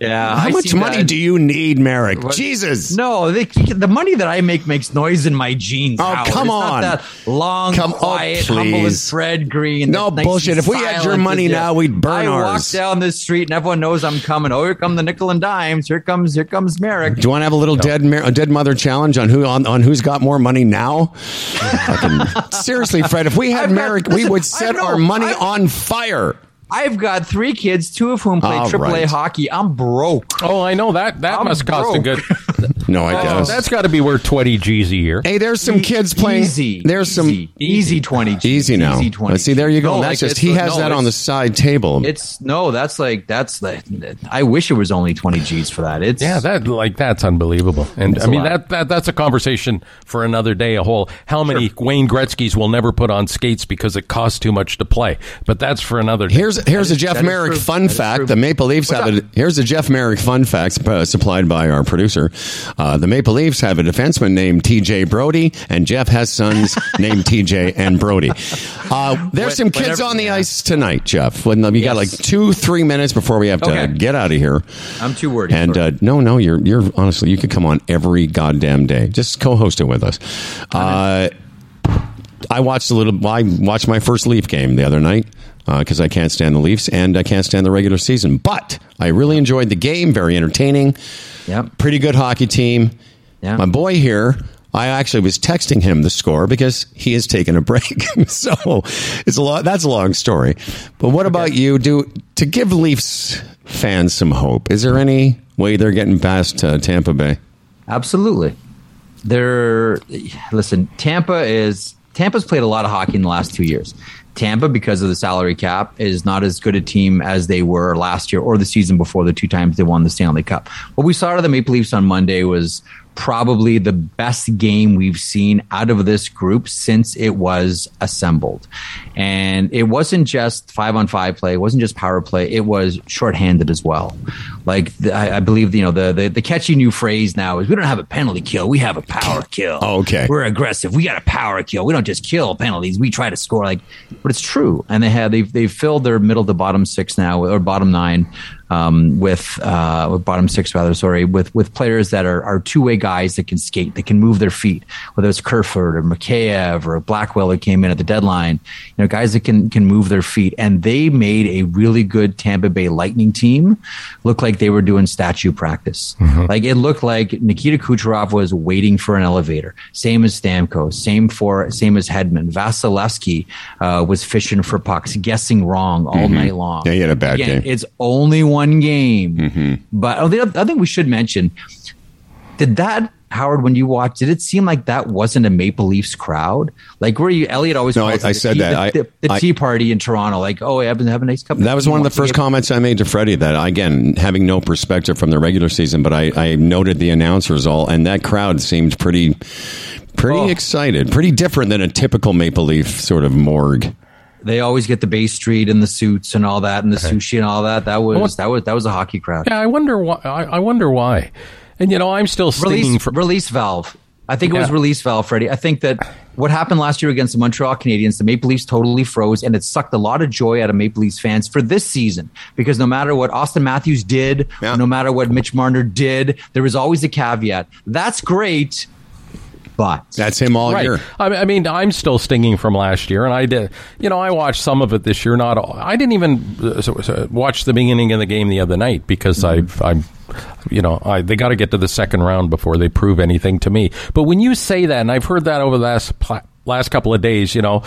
yeah. How I much money that. do you need, Marek? What? Jesus. No, the, the money that I make makes noise in my jeans. Oh, Howard. come on. that long, come, quiet, oh, humble and Fred Green. No bullshit. If we had your money now, we'd burn I ours. walk down this street and everyone knows I'm coming. Oh, here come the nickel and dimes. Here comes here comes Marek. Do you want to have a little no. dead a dead mother challenge on who on, on who's got more money? money now? (laughs) seriously, Fred, if we had Marek, we would set our money I've, on fire. I've got three kids, two of whom play All AAA right. hockey. I'm broke. Oh, I know that. That I'm must cost a good. (laughs) no, I guess that's got to be worth twenty G's a year. Hey, there's some kids playing. Easy. There's some easy, easy twenty. G's. Easy now. Easy 20 Let's see, there you go. No, that's like just he has no, that on the side table. It's no, that's like that's like. I wish it was only twenty G's for that. It's yeah, that like that's unbelievable. And I mean that, that that's a conversation for another day. A whole how many sure. Wayne Gretzky's will never put on skates because it costs too much to play. But that's for another. day. Here's here's a Jeff Marek. Fun that fact: the Maple Leafs What's have it. Here's a Jeff Marek fun fact uh, supplied by our producer. Uh, the Maple Leafs have a defenseman named T.J. Brodie, and Jeff has sons (laughs) named T.J. and Brody. Uh, there's some kids Whatever, on the yeah. ice tonight, Jeff. When we yes. got like two, three minutes before we have to okay. get out of here. I'm too worried. And uh, no, no, you're you're honestly, you could come on every goddamn day. Just co-host it with us. Uh, I watched a little. I watched my first Leaf game the other night because uh, I can't stand the Leafs and I can't stand the regular season. But I really enjoyed the game. Very entertaining. Yeah. Pretty good hockey team. Yeah. My boy here. I actually was texting him the score because he has taken a break. (laughs) so it's a lot. That's a long story. But what about you? Do to give Leafs fans some hope? Is there any way they're getting past uh, Tampa Bay? Absolutely. They're listen. Tampa is Tampa's played a lot of hockey in the last two years. Tampa, because of the salary cap, is not as good a team as they were last year or the season before the two times they won the Stanley Cup. What we saw out of the Maple Leafs on Monday was probably the best game we've seen out of this group since it was assembled. And it wasn't just five on five play, it wasn't just power play, it was shorthanded as well. Like the, I, I, believe you know the, the, the catchy new phrase now is we don't have a penalty kill, we have a power kill. Oh, okay. We're aggressive. We got a power kill. We don't just kill penalties. We try to score like but it's true. And they have they've they've filled their middle to bottom six now or bottom nine um, with uh, with bottom six rather. Sorry, with with players that are, are two way guys that can skate, that can move their feet. Whether it's Kerfoot or Mikheyev or Blackwell who came in at the deadline, you know, guys that can can move their feet, and they made a really good Tampa Bay Lightning team look like they were doing statue practice. Like it looked like Nikita Kucherov was waiting for an elevator. Same as Stamkos. Same for same as Hedman. Vasilevskiy uh, was fishing for pucks, guessing wrong all Mhm. night long. Yeah, he had a bad Again, game. It's only one game, Mm-hmm. but oh, the other thing we should mention: did that Howard when you watched? Did it seem like that wasn't a Maple Leafs crowd? Like where you Elliot always No, I- I said tea- that. the, the, the I- tea party in Toronto. Like oh, I've have a nice cup. That was one of the first comments I made to Freddie. That again, having no perspective from the regular season, but I, I noted the announcers all, and that crowd seemed pretty, pretty Oh. excited, pretty different than a typical Maple Leaf sort of morgue. They always get the Bay Street and the suits and all that and the Okay. sushi and all that. That was want- that was that was a hockey crowd. Yeah, I wonder why. I, I wonder why. And you know, I'm still stinging Release for. release valve. I think it was release valve, Freddie. I think that what happened last year against the Montreal Canadiens, the Maple Leafs totally froze, and it sucked a lot of joy out of Maple Leafs fans for this season. Because no matter what Auston Matthews did, no matter what Mitch Marner did, there was always a caveat. That's great, but That's him all right. year. I, I mean, I'm still stinging from last year, and I did. You know, I watched some of it this year. Not all. I didn't even uh, watch the beginning of the game the other night because I've I'm. You know, I, they got to get to the second round before they prove anything to me. But when you say that, and I've heard that over the last last couple of days, you know,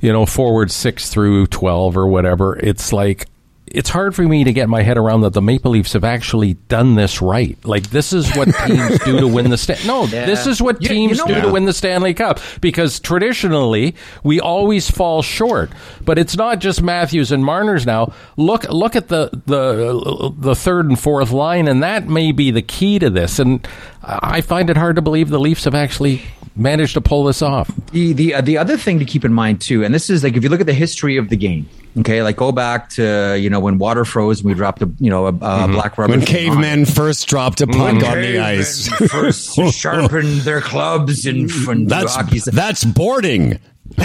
you know, forward six through twelve or whatever, it's like it's hard for me to get my head around that the Maple Leafs have actually done this right. Like this is what (laughs) teams do to win the Stan. No, Yeah. this is what You- you teams know do to win the Stanley Cup because traditionally we always fall short. But it's not just Matthews and Marner's now. Look look at the the the third and fourth line, and that may be the key to this. And I find it hard to believe the Leafs have actually managed to pull this off. The the uh, the other thing to keep in mind too, and this is like if you look at the history of the game, okay, like go back to you know when water froze and we dropped a you know a, a black rubber When thing on cavemen first dropped a puck on the ice. first sharpened (laughs) their clubs and, front That's hockey. that's boarding. (laughs)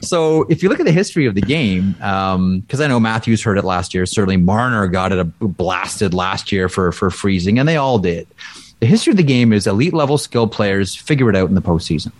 so if you look at the history of the game, because I know Matthews heard it last year, certainly Marner got it a, blasted last year for for freezing, and they all did. The history of the game is elite level skill players figure it out in the postseason.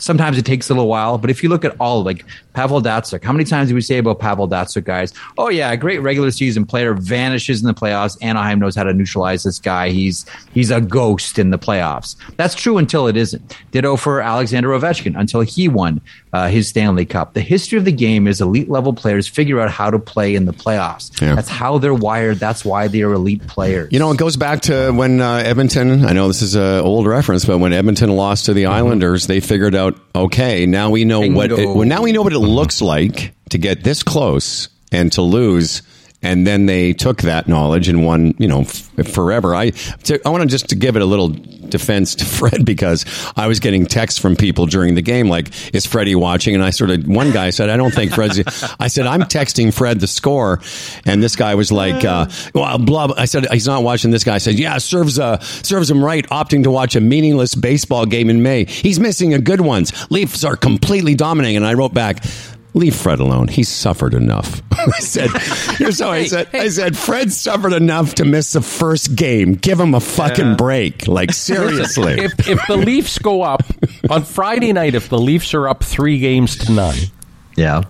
Sometimes it takes a little while, but if you look at all like Pavel Datsyuk, how many times do we say about Pavel Datsyuk, guys? Oh yeah, great regular season player vanishes in the playoffs. Anaheim knows how to neutralize this guy. He's he's a ghost in the playoffs. That's true until it isn't. Ditto for Alexander Ovechkin until he won uh, his Stanley Cup. The history of the game is elite level players figure out how to play in the playoffs. Yeah. That's how they're wired. That's why they're elite players. You know, it goes back to when uh, Edmonton. I know this is an old reference, but when Edmonton lost to the Islanders, they figured out, okay, now we know what. It, well, now we know what it looks like to get this close and to lose. And then they took that knowledge and won, you know, f- forever. I to, I want to just to give it a little defense to (laughs) Fred because I was getting texts from people during the game like, "Is Freddie watching?" And I sort of one guy said, "I don't think Fred's." (laughs) I said, "I'm texting Fred the score," and this guy was like, uh, (laughs) "Well, blah." blah. I said, "He's not watching." This guy said, "Yeah, serves uh, serves him right, opting to watch a meaningless baseball game in May. He's missing a good ones. Leafs are completely dominating." And I wrote back. Leave Fred alone. He's suffered enough. (laughs) I said, here's how I said, I said, Fred suffered enough to miss the first game. Give him a fucking break. Like, (laughs) seriously. if if the Leafs go up on Friday night, if the Leafs are up three games to none, yeah,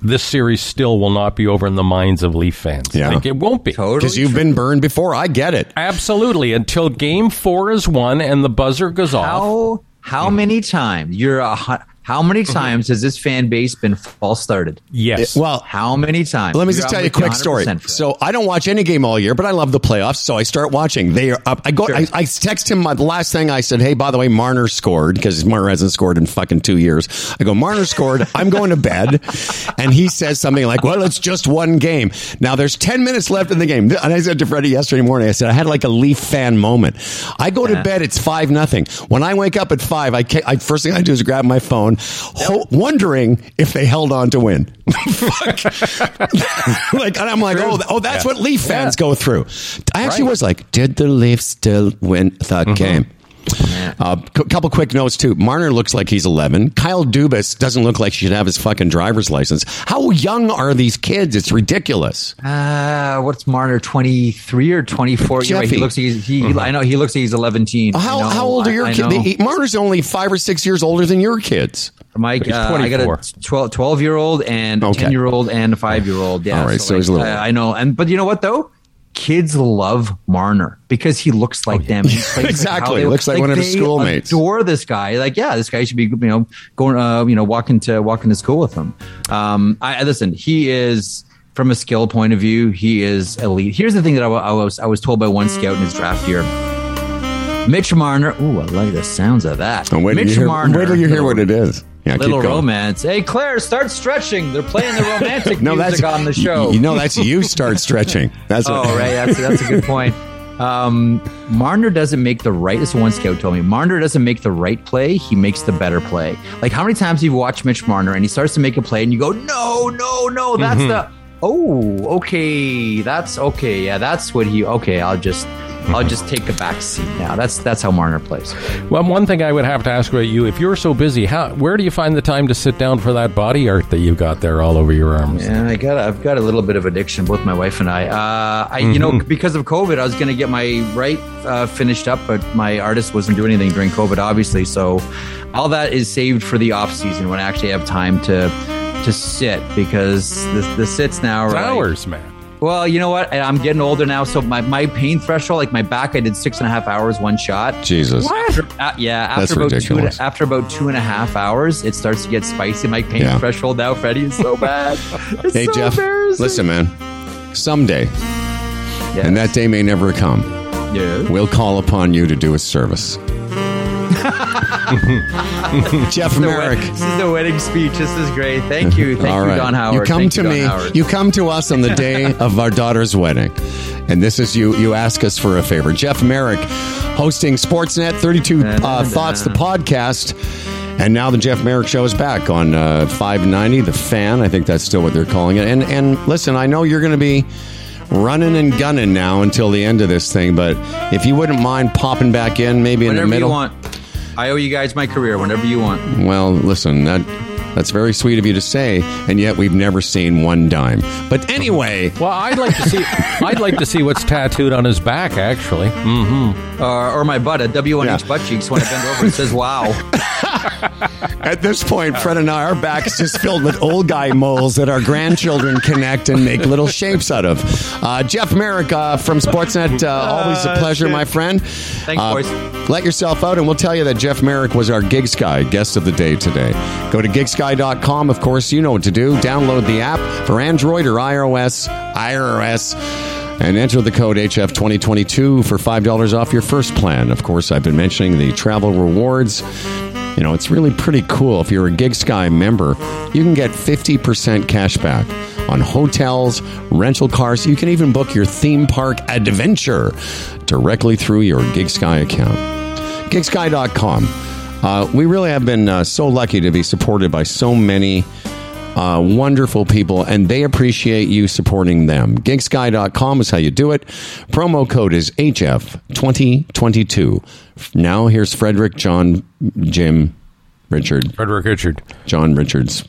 this series still will not be over in the minds of Leaf fans. Yeah. Like, it won't be Because you've been burned before. I get it. absolutely until Game Four is won and the buzzer goes off. How how many times you're a hu- how many times has this fan base been false started? Yes. Well, How many times? Let me You're just tell you a quick story. So I don't watch any game all year, but I love the playoffs, so I start watching. They are up. I go. I, I text him my, the last thing I said. Hey, by the way, Marner scored because Marner hasn't scored in fucking two years. I go, Marner scored. I'm going to bed, (laughs) and he says something like, "Well, it's just one game." Now there's ten minutes left in the game, and I said to Freddie yesterday morning, I said I had like a Leaf fan moment. I go to bed. It's five nothing. When I wake up at five, I, ca- I first thing I do is grab my phone, ho- wondering if they held on to win. (laughs) (laughs) Like, and I'm like, oh, oh, that's Yeah. what Leaf fans go through. I actually Right. was like, did the Leafs still win that mm-hmm. game? A couple quick notes too. Marner looks like he's 11. Kyle Dubas doesn't look like he should have his fucking driver's license. How young are these kids? It's ridiculous. Uh, what's Marner? Twenty three or twenty four? Jeffy. He looks. He's, he, I know. He looks. like He's eleven. How, how old are your kids? Marner's only five or six years older than your kids. Mike, uh, I got a 12, 12 year old and a Okay. 10 year old and a 5 year old. Yeah. All right, so he's a little- uh, I know. And, but you know what though? Kids love Marner because he looks like them. He plays (laughs) Oh, Exactly. they- Looks like one of his schoolmates. Adore this guy. Like, yeah, this guy should be, you know, going, uh, you know, walking to walking to school with him. Um, I listen. He is from a skill point of view. He is elite. Here's the thing that I, I was I was told by one scout in his draft year. Mitch Marner. Ooh, I like the sounds of that. And wait till Mitch you hear, Marner. wait till you hear what it is. Yeah, Little romance. Hey, Claire, start stretching. They're playing the romantic (laughs) No, music on the show. You, you know, that's you start stretching. That's (laughs) oh, what, right. That's, that's a good point. Um, Marner doesn't make the right. This one scout told me. Marner doesn't make the right play. He makes the better play. Like how many times have you watched Mitch Marner and he starts to make a play and you go, no, no, no, that's Mhm. the. Oh, okay. That's okay. Yeah, that's what he. Okay, I'll just, I'll just take the back seat now. That's that's how Marner plays. Well, one thing I would have to ask about you: if you're so busy, how where do you find the time to sit down for that body art that you've got there all over your arms? Yeah, I got. I've got a little bit of addiction. Both my wife and I. Uh, I, you know, Mhm. because of COVID, I was going to get my right uh, finished up, but my artist wasn't doing anything during COVID, obviously. So, all that is saved for the off season when I actually have time to to sit because the the sits now are like- Hours, man. Well, you know what? I- I'm getting older now, so my, my pain threshold, like my back, I did six and a half hours one shot. Jesus. After, uh, yeah, after That's about two ridiculous. after about two and a half hours, it starts to get spicy. My pain Yeah. threshold now, Freddie, is so bad. (laughs) It's Hey, so Jeff, embarrassing. listen, man. Someday, and that day may never come, Yeah. we'll call upon you to do a service. (laughs) Jeff the Marek. wed- This is the wedding speech. This is great. Thank you. Thank All you, right. Don Howard. You come Thank to Don me. Howard. You come to us on the day (laughs) of our daughter's wedding, and this is you. You ask us for a favor. Jeff Marek, hosting Sportsnet 32 uh, Thoughts, the podcast. And now the Jeff Marek Show is back on uh, 590, The Fan. I think that's still what they're calling it. And and listen, I know you're going to be running and gunning now until the end of this thing, but if you wouldn't mind popping back in, maybe in Whenever the middle. you want. I owe you guys my career. Whenever you want. Well, listen, that that's very sweet of you to say, and yet we've never seen one dime. But anyway, Well, I'd like to see. (laughs) I'd like to see what's tattooed on his back. Actually, mm-hmm. Uh, or my butt, a W1H butt cheeks. When I bend over, it says "Wow." (laughs) at this point, Fred and I, our back is just filled with old guy moles that our grandchildren connect and make little shapes out of. Uh, Jeff Marek uh, from Sportsnet, uh, always a pleasure, my friend. Thanks, Uh, boys. Let yourself out, and we'll tell you that Jeff Marek was our GigSky guest of the day today. Go to gigsky.com. Of course, you know what to do. Download the app for Android or iOS, iOS, and enter the code HF2022 for $5 off your first plan. Of course, I've been mentioning the travel rewards. You know, it's really pretty cool. If you're a GigSky member, you can get 50% cash back on hotels, rental cars. You can even book your theme park adventure directly through your GigSky account. GigSky.com. Uh, we really have been uh, so lucky to be supported by so many uh, wonderful people, and they appreciate you supporting them. GigSky.com is how you do it. Promo code is HF2022. Now, here's Frederick, John, Jim, Richard. Frederick Richard. John Richards.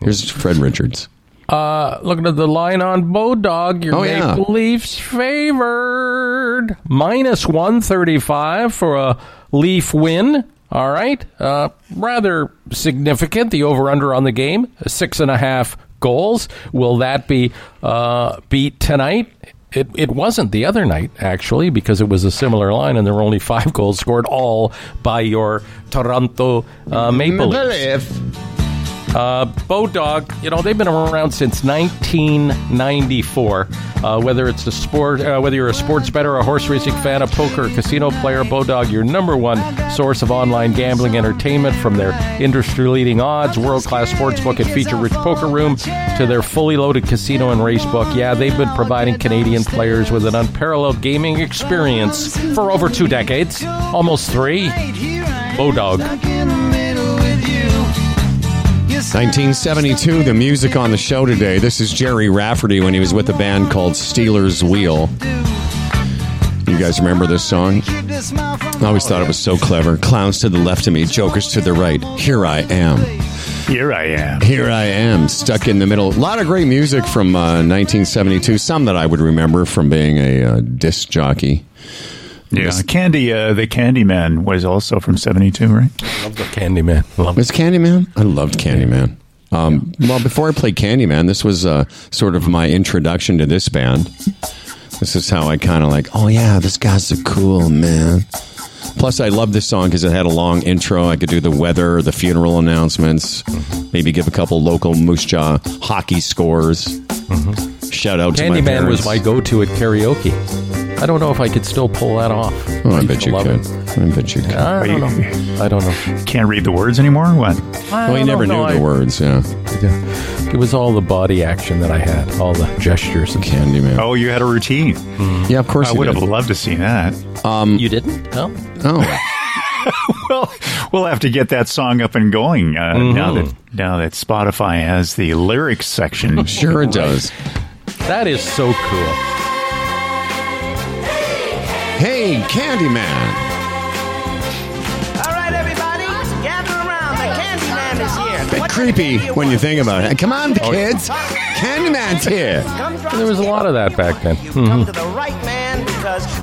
Here's Fred Richards. Uh, looking at the line on Bodog, your Oh, yeah. Maple Leafs favored minus one thirty five for a Leaf win. All right, uh, rather significant. The over under on the game six and a half goals. Will that be uh, beat tonight? It, it wasn't the other night, actually, because it was a similar line and there were only five goals scored, all by your Toronto uh, Maple Leafs. Uh, Bodog, you know, they've been around since 1994. Uh, whether it's a sport, uh, whether you're a sports bettor, a horse racing fan, a poker, casino player, Bodog, your number one source of online gambling entertainment from their industry leading odds, world class sports book, and feature rich poker room to their fully loaded casino and race book. Yeah, they've been providing Canadian players with an unparalleled gaming experience for over two decades, almost three. Bodog. 1972, the music on the show today. This is Gerry Rafferty when he was with a band called Stealers Wheel. You guys remember this song? I always thought it was so clever. Clowns to the left of me, jokers to the right. Here I am. Here I am. Here I am, stuck in the middle. A lot of great music from uh, 1972. Some that I would remember from being a uh, disc jockey. Yeah, Candy, uh, the Candyman was also from '72, right? I Love the Candyman. Love Was Candyman? I loved Candyman. Um, well, before I played Candyman, this was uh, sort of my introduction to this band. This is how I kind of like, oh yeah, this guy's a cool, man. Plus, I love this song because it had a long intro. I could do the weather, the funeral announcements, maybe give a couple local Moose Jaw hockey scores. Shout out to my Candyman parents. was my go-to at karaoke. I don't know if I could still pull that off. Oh, I bet you love could. it. I bet you could. I don't know. I don't know. Can't read the words anymore. What? I well, you don't never know. knew the I- words, yeah. It was all the body action that I had, all the gestures. And Candyman. Oh, you had a routine. Yeah, of course I you would did. have loved to see that. Um, you didn't? No. oh, (laughs) well, we'll have to get that song up and going uh, now that now that Spotify has the lyrics section. sure it does. That is so cool. Hey, Candyman. All right, everybody, gather around. The Candyman is here. Bit creepy when you think about it. Come on, Oh, kids. Candyman's here. There was a lot of that back then. Come hmm. to the right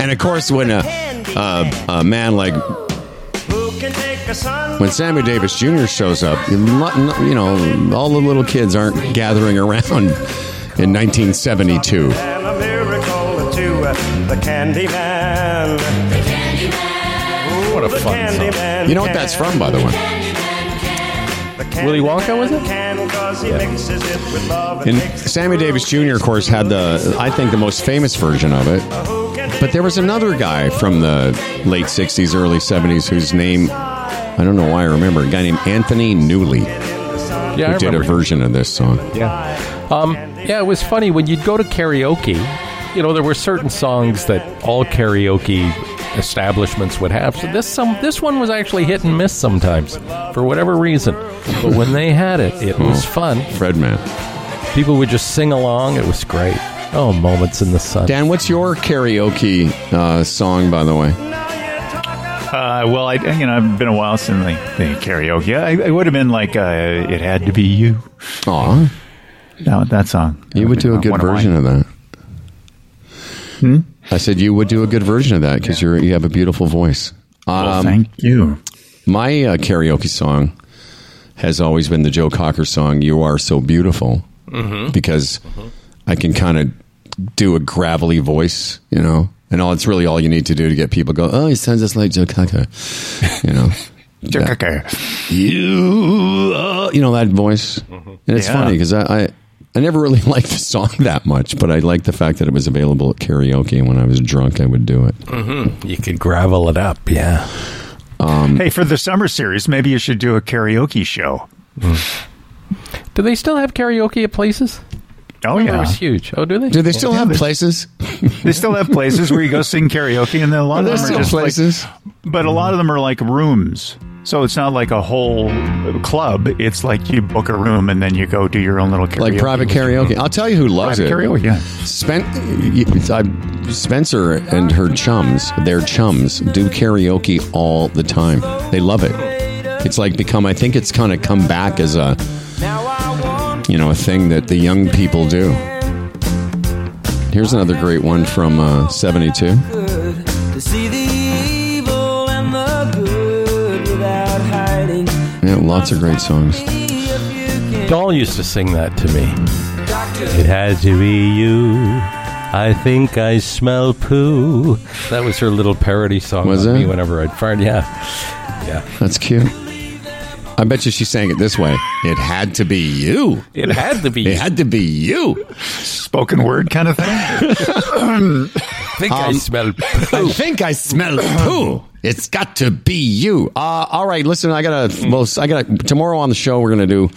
And of course, when a, uh, a, a man like who can take a son? when Sammy Davis Jr. shows up, you know, all the little kids aren't gathering around in 1972. And a miracle or two. uh, The Candyman. What a fun song. You know what that's from, by the way? Willy Wonka was it? And Sammy Davis Jr., of course, had the, I think, the most famous version of it. But there was another guy from the late 60s, early 70s whose name, I don't know why I remember, a guy named Anthony Newley, Yeah, I did a version of this song. Yeah. Um, yeah, it was funny when you'd go to karaoke. You know, there were certain songs that all karaoke establishments would have. So this some this one was actually hit and miss sometimes for whatever reason. But when they had it, it was fun. Fred Man. People would just sing along. It was great. Oh, moments in the sun. Dan, what's your karaoke uh, song, by the way? Uh, well, I you know I've been a while since the, the karaoke. I, it would have been like uh, "It Had to Be You." Aw. That, that song. You would do a good One of mine. version of that. Hmm? I said you would do a good version of that because you're you have a beautiful voice. Um, Well, thank you. My uh, karaoke song has always been the Joe Cocker song "You Are So Beautiful" Mhm. because I can kind of do a gravelly voice, you know, and all it's really all you need to do to get people to go. Oh, he sounds just like Joe Cocker, you know. (laughs) Joe Cocker. You, uh, you know that voice, and it's Yeah. funny because I, I I never really (laughs) liked the song that much, but I liked the fact that it was available at karaoke, and when I was drunk, I would do it. hmm You could gravel it up. Yeah. Um, Hey, for the summer series, maybe you should do a karaoke show. Do they still have karaoke at places? Oh It yeah, it was huge. Oh, do they? Do they still Yeah, have places? (laughs) they still have places where you go sing karaoke, and then a lot Are of there them are still just like- places? but a lot of them are like rooms. So it's not like a whole club. It's like you book a room and then you go do your own little karaoke. like private karaoke. I'll tell you who loves Private it. karaoke, yeah. Spen- Spencer and her chums, their chums, do karaoke all the time. They love it. It's like become. I think it's kind of come back as a, you know, a thing that the young people do. Here's another great one from uh, '72. To see the evil and the good without hiding. Yeah, lots of great songs. Doll used to sing that to me. It had to be you. I think I smell poo. That was her little parody song Was on it? me whenever I'd fart. Yeah. Yeah. That's cute. I bet you she sang it this way. It had to be you. It had to be. It had to be you. spoken word kind of thing. I think I Um, smell poo. I think I smell poo. It's got to be you. Uh, all right, listen. I gotta. Well, I gotta. Tomorrow on the show, we're gonna do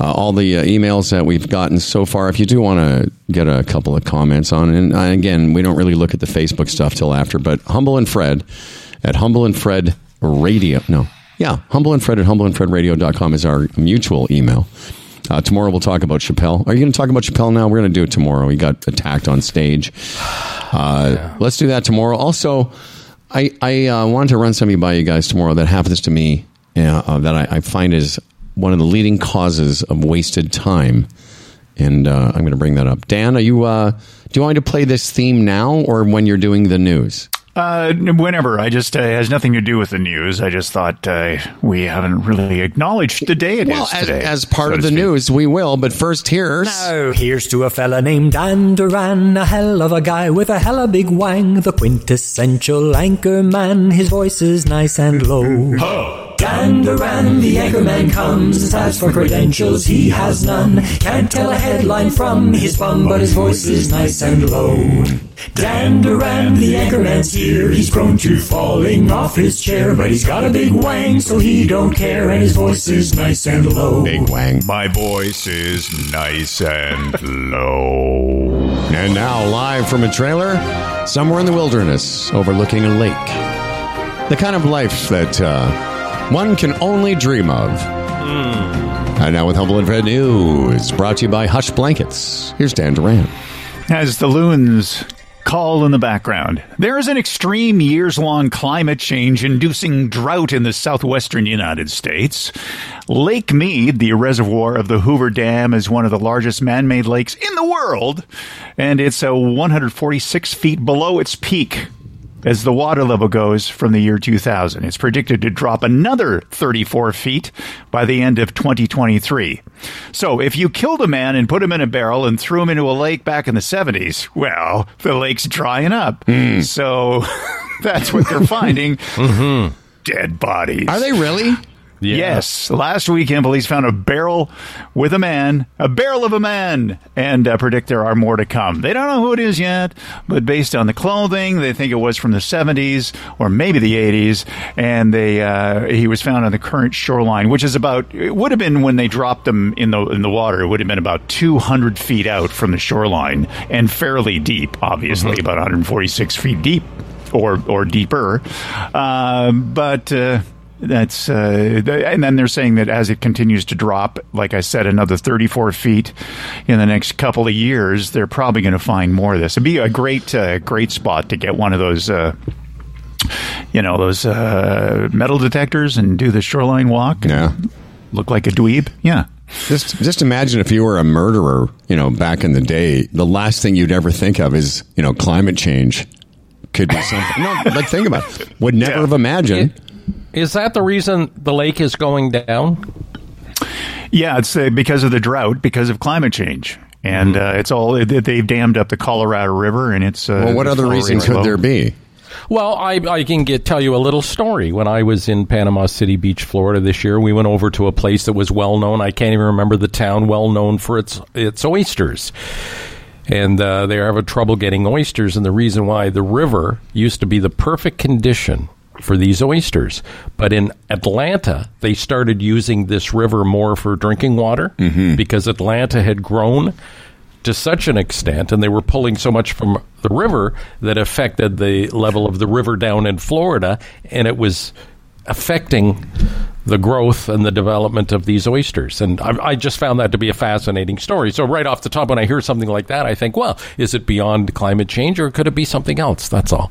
uh, all the uh, emails that we've gotten so far. If you do want to get a couple of comments on, and uh, again, we don't really look at the Facebook stuff till after. But Humble and Fred at Humble and Fred Radio. No, yeah, Humble and Fred at humbleandfredradio.com is our mutual email. Uh, tomorrow we'll talk about Chappelle. Are you going to talk about Chappelle now? We're going to do it tomorrow. He got attacked on stage. (sighs) Uh, Let's do that tomorrow. Also, I I uh, wanted to run something by you guys tomorrow that happens to me uh, uh, that I, I find is one of the leading causes of wasted time, and uh, I'm going to bring that up. Dan, are you? Uh, do you want me to play this theme now or when you're doing the news? Uh, whenever. I just uh, has nothing to do with the news. I just thought uh, we haven't really acknowledged the day it is well, as, today. as part so of the speak. news, we will. But first, here's Now, here's to a fella named Dan Duran, a hell of a guy with a hella big wang, the quintessential anchor man. His voice is nice and low. Dan Duran, the anchorman comes. As for credentials, he has none. Can't tell a headline from his bum, but his voice is nice and low. Dan Duran, the anchorman's here. He's prone to falling off his chair, but he's got a big wang, so he don't care, and his voice is nice and low. Big wang. My voice is nice and low. And now, live from a trailer somewhere in the wilderness overlooking a lake. The kind of life that uh, one can only dream of. Hmm. And now, with Humble and Fred News, brought to you by Hush Blankets. Here's Dan Duran. As the loons call in the background, there is an extreme years long climate change inducing drought in the southwestern United States. Lake Mead, the reservoir of the Hoover Dam, is one of the largest man made lakes in the world, and it's a 146 feet below its peak. As the water level goes from the year 2000, it's predicted to drop another 34 feet by the end of 2023. So, if you killed a man and put him in a barrel and threw him into a lake back in the 70s, well, the lake's drying up. Hmm. So, (laughs) that's what they're finding. (laughs) Mm-hmm. Dead bodies. Are they really? Yes. Last weekend, police found a barrel with a man, a barrel of a man, and uh, predict there are more to come. They don't know who it is yet, but based on the clothing, they think it was from the 70s or maybe the 80s. And they uh, he was found on the current shoreline, which is about it would have been when they dropped him in the in the water. It would have been about 200 feet out from the shoreline and fairly deep, obviously about 146 feet deep or or deeper. Uh, but uh, that's uh, th- and then they're saying that as it continues to drop, like I said, another 34 feet in the next couple of years, they're probably going to find more of this. It'd be a great uh, great spot to get one of those. Uh, you know those uh, metal detectors and do the shoreline walk. Yeah, look like a dweeb. Yeah, Just just imagine if you were a murderer, you know, back in the day, the last thing you'd ever think of is, you know, climate change could be something. no, but think about it. Would never have imagined. Is that the reason the lake is going down? Yeah, it's uh, because of the drought, because of climate change. And uh, it's all they- they've dammed up the Colorado River, and it's. Uh, Well, what other flow reason could low. there be? Well, I, I can get tell you a little story. When I was in Panama City Beach, Florida this year, we went over to a place that was well known. I can't even remember the town, well known for its its oysters. And uh, they're having trouble getting oysters, and the reason why the river used to be the perfect condition for these oysters. But in Atlanta, they started using this river more for drinking water mm-hmm. because Atlanta had grown to such an extent, and they were pulling so much from the river that affected the level of the river down in Florida, and it was affecting the growth and the development of these oysters. And I, I just found that to be a fascinating story. So right off the top, when I hear something like that, I think, well, is it beyond climate change, or could it be something else? That's all.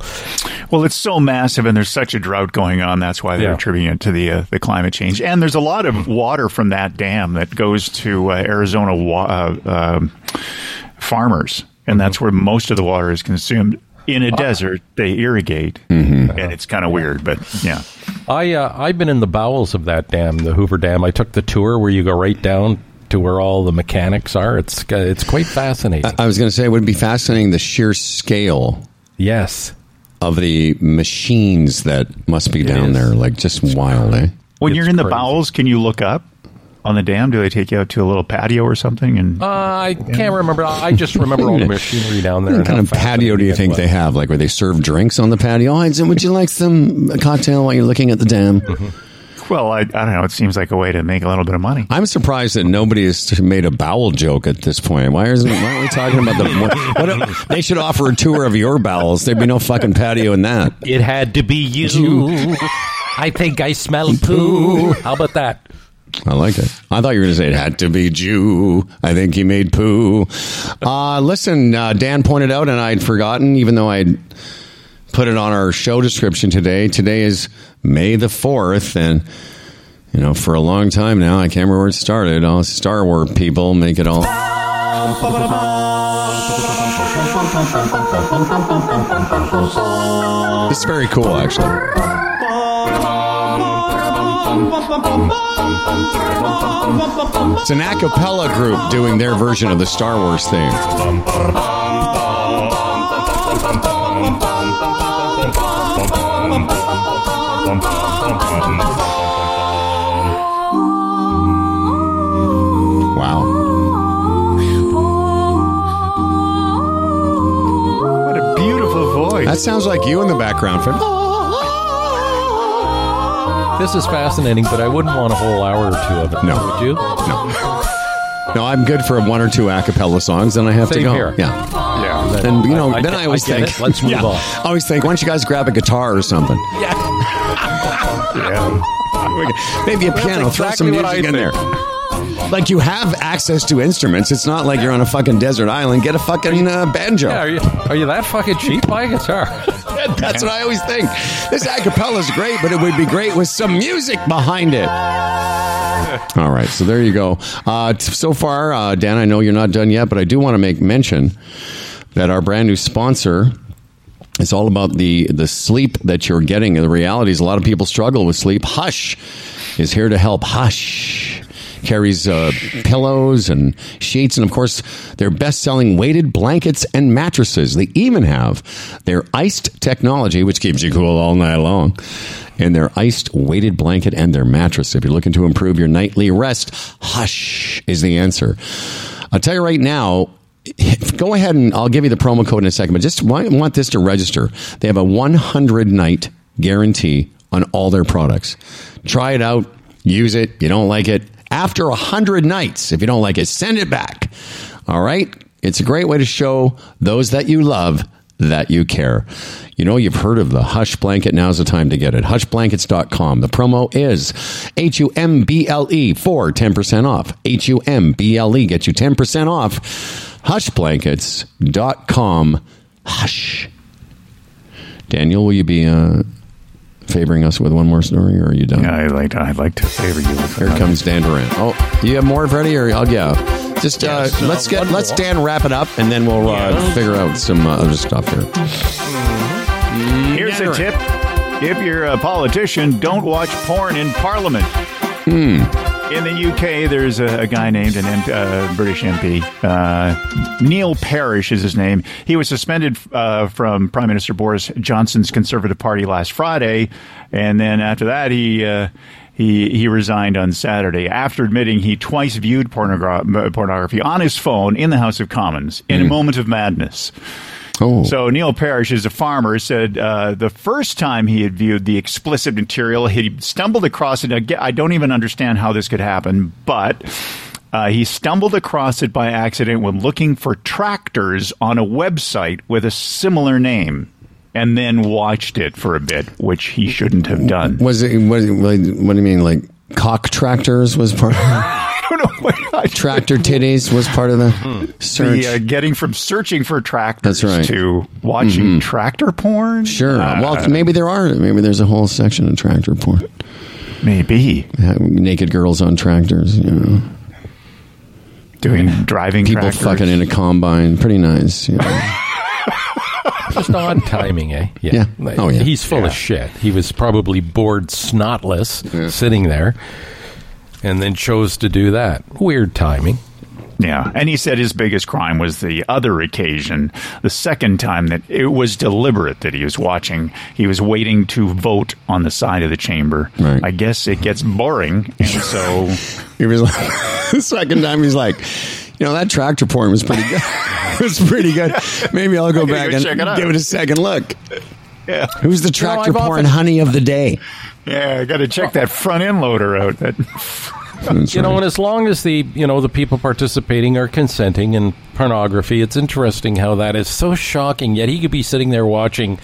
Well, it's so massive, and there's such a drought going on. That's why they're Yeah. attributing it to the uh, the climate change. And there's a lot of water from that dam that goes to uh, Arizona wa- uh, um, farmers, and that's where most of the water is consumed. In a desert, they irrigate, and it's kind of weird, but yeah. I uh, I've been in the bowels of that dam, the Hoover Dam. I took the tour where you go right down to where all the mechanics are. It's uh, it's quite fascinating. I, I was going to say it would be fascinating the sheer scale. Yes. Of the machines that must be down is. there, like just wild, eh? When It's you're in the bowels, can you look up on the dam? Do they take you out to a little patio or something? And Uh, I can't remember. I just remember all the machinery down there. What kind of patio do you think it they have? Like where they serve drinks on the patio? Oh, and would you like some a cocktail while you're looking at the dam? well, I, I don't know. It seems like a way to make a little bit of money. I'm surprised that nobody has made a bowel joke at this point. Why isn't? Why aren't we talking about the? (laughs) What, what, they should offer a tour of your bowels. There'd be no fucking patio in that. It had to be you. I think I smell poo. How about that? I like it. I thought you were going to say it had to be Jew. I think he made poo. Uh, listen, uh, Dan pointed out, and I'd forgotten, even though I'd put it on our show description today. Today is May the 4th, and, you know, for a long time now, I can't remember where it started. All Star Wars people make it all. It's very cool, actually. It's an a cappella group doing their version of the Star Wars theme. Wow. What a beautiful voice. That sounds like you in the background. Fred. This is fascinating, but I wouldn't want a whole hour or two of it. No. Would you? No. No, I'm good for one or two a cappella songs, and I have to go. here. Yeah. Yeah. And you know, I- I then I always think, it. Let's move Yeah. on. I always think, why don't you guys grab a guitar or something? Yeah. yeah. (laughs) Maybe a piano. Throw some music in there. Like you have access to instruments. It's not like you're on a fucking desert island. Get a fucking uh, banjo. Yeah, are you, are you that fucking cheap? Buy a guitar. (laughs) (laughs) That's what I always think. This a cappella is great, but it would be great with some music behind it. (laughs) All right, so there you go. Uh, t- so far, uh, Dan, I know you're not done yet, but I do want to make mention that our brand new sponsor. It's all about the the sleep that you're getting. The reality is, a lot of people struggle with sleep. Hush is here to help. Hush carries uh, pillows and sheets, and of course, their best-selling weighted blankets and mattresses. They even have their iced technology, which keeps you cool all night long, and their iced weighted blanket and their mattress. If you're looking to improve your nightly rest, Hush is the answer. I'll tell you right now, (laughs) go ahead and I'll give you the promo code in a second, but just want this to register. They have a 100 night guarantee on all their products. Try it out, use it. You don't like it. After 100 nights, if you don't like it, send it back. All right? It's a great way to show those that you love that you care. You know, you've heard of the Hush Blanket. Now's the time to get it. Hushblankets.com. The promo is H U M B L E for 10% off. H U M B L E gets you 10% off. Hushblankets.com. Hush. Daniel, will you be uh, favoring us with one more story, or are you done? Yeah, I'd like to, I'd like to favor you with Here another. comes Dan Duran. Oh, you have more ready, or oh yeah. Just uh, Yes, uh, let's get let's more. Dan wrap it up, and then we'll uh, Yeah. figure out some uh, other stuff here. Here's a tip. If you're a politician, don't watch porn in Parliament. Hmm. In the UK, there's a, a guy named an M- uh, British MP. Uh, Neil Parish is his name. He was suspended uh, from Prime Minister Boris Johnson's Conservative Party last Friday, and then after that, he. Uh, he, he resigned on Saturday after admitting he twice viewed pornogra- pornography on his phone in the House of Commons in a moment of madness. Oh. So Neil Parish is a farmer. Said uh, the first time he had viewed the explicit material, he stumbled across it. Again, I don't even understand how this could happen, but. Uh, he stumbled across it by accident when looking for tractors on a website with a similar name, and then watched it for a bit, which he shouldn't have done. Was it? Was it what do you mean? Like cock tractors was part of don't know what I tractor titties was part of the search. the, uh, getting from searching for tractors That's right. to watching tractor porn. sure. Uh, well, maybe there are. Maybe there's a whole section of tractor porn. maybe Naked girls on tractors. You know, doing driving people tractors. fucking in a combine. Pretty nice. You know. (laughs) Just odd timing, eh? Yeah. Oh, yeah. He's full of shit. He was probably bored snotless sitting there and then chose to do that. Weird timing. Yeah, and he said his biggest crime was the other occasion, the second time that it was deliberate that he was watching. He was waiting to vote on the side of the chamber. Right. I guess it gets boring, and (laughs) so He was like, (laughs) the second time he's like, you know, that tractor porn was pretty good. it (laughs) was pretty good. Maybe I'll go back go and it give it a second look. yeah, Who's the tractor I've porn often- honey of the day? Yeah, I got to check that front end loader out. That That's You know, and as long as the you know the people participating are consenting in pornography, it's interesting how that is so shocking. Yet he could be sitting there watching,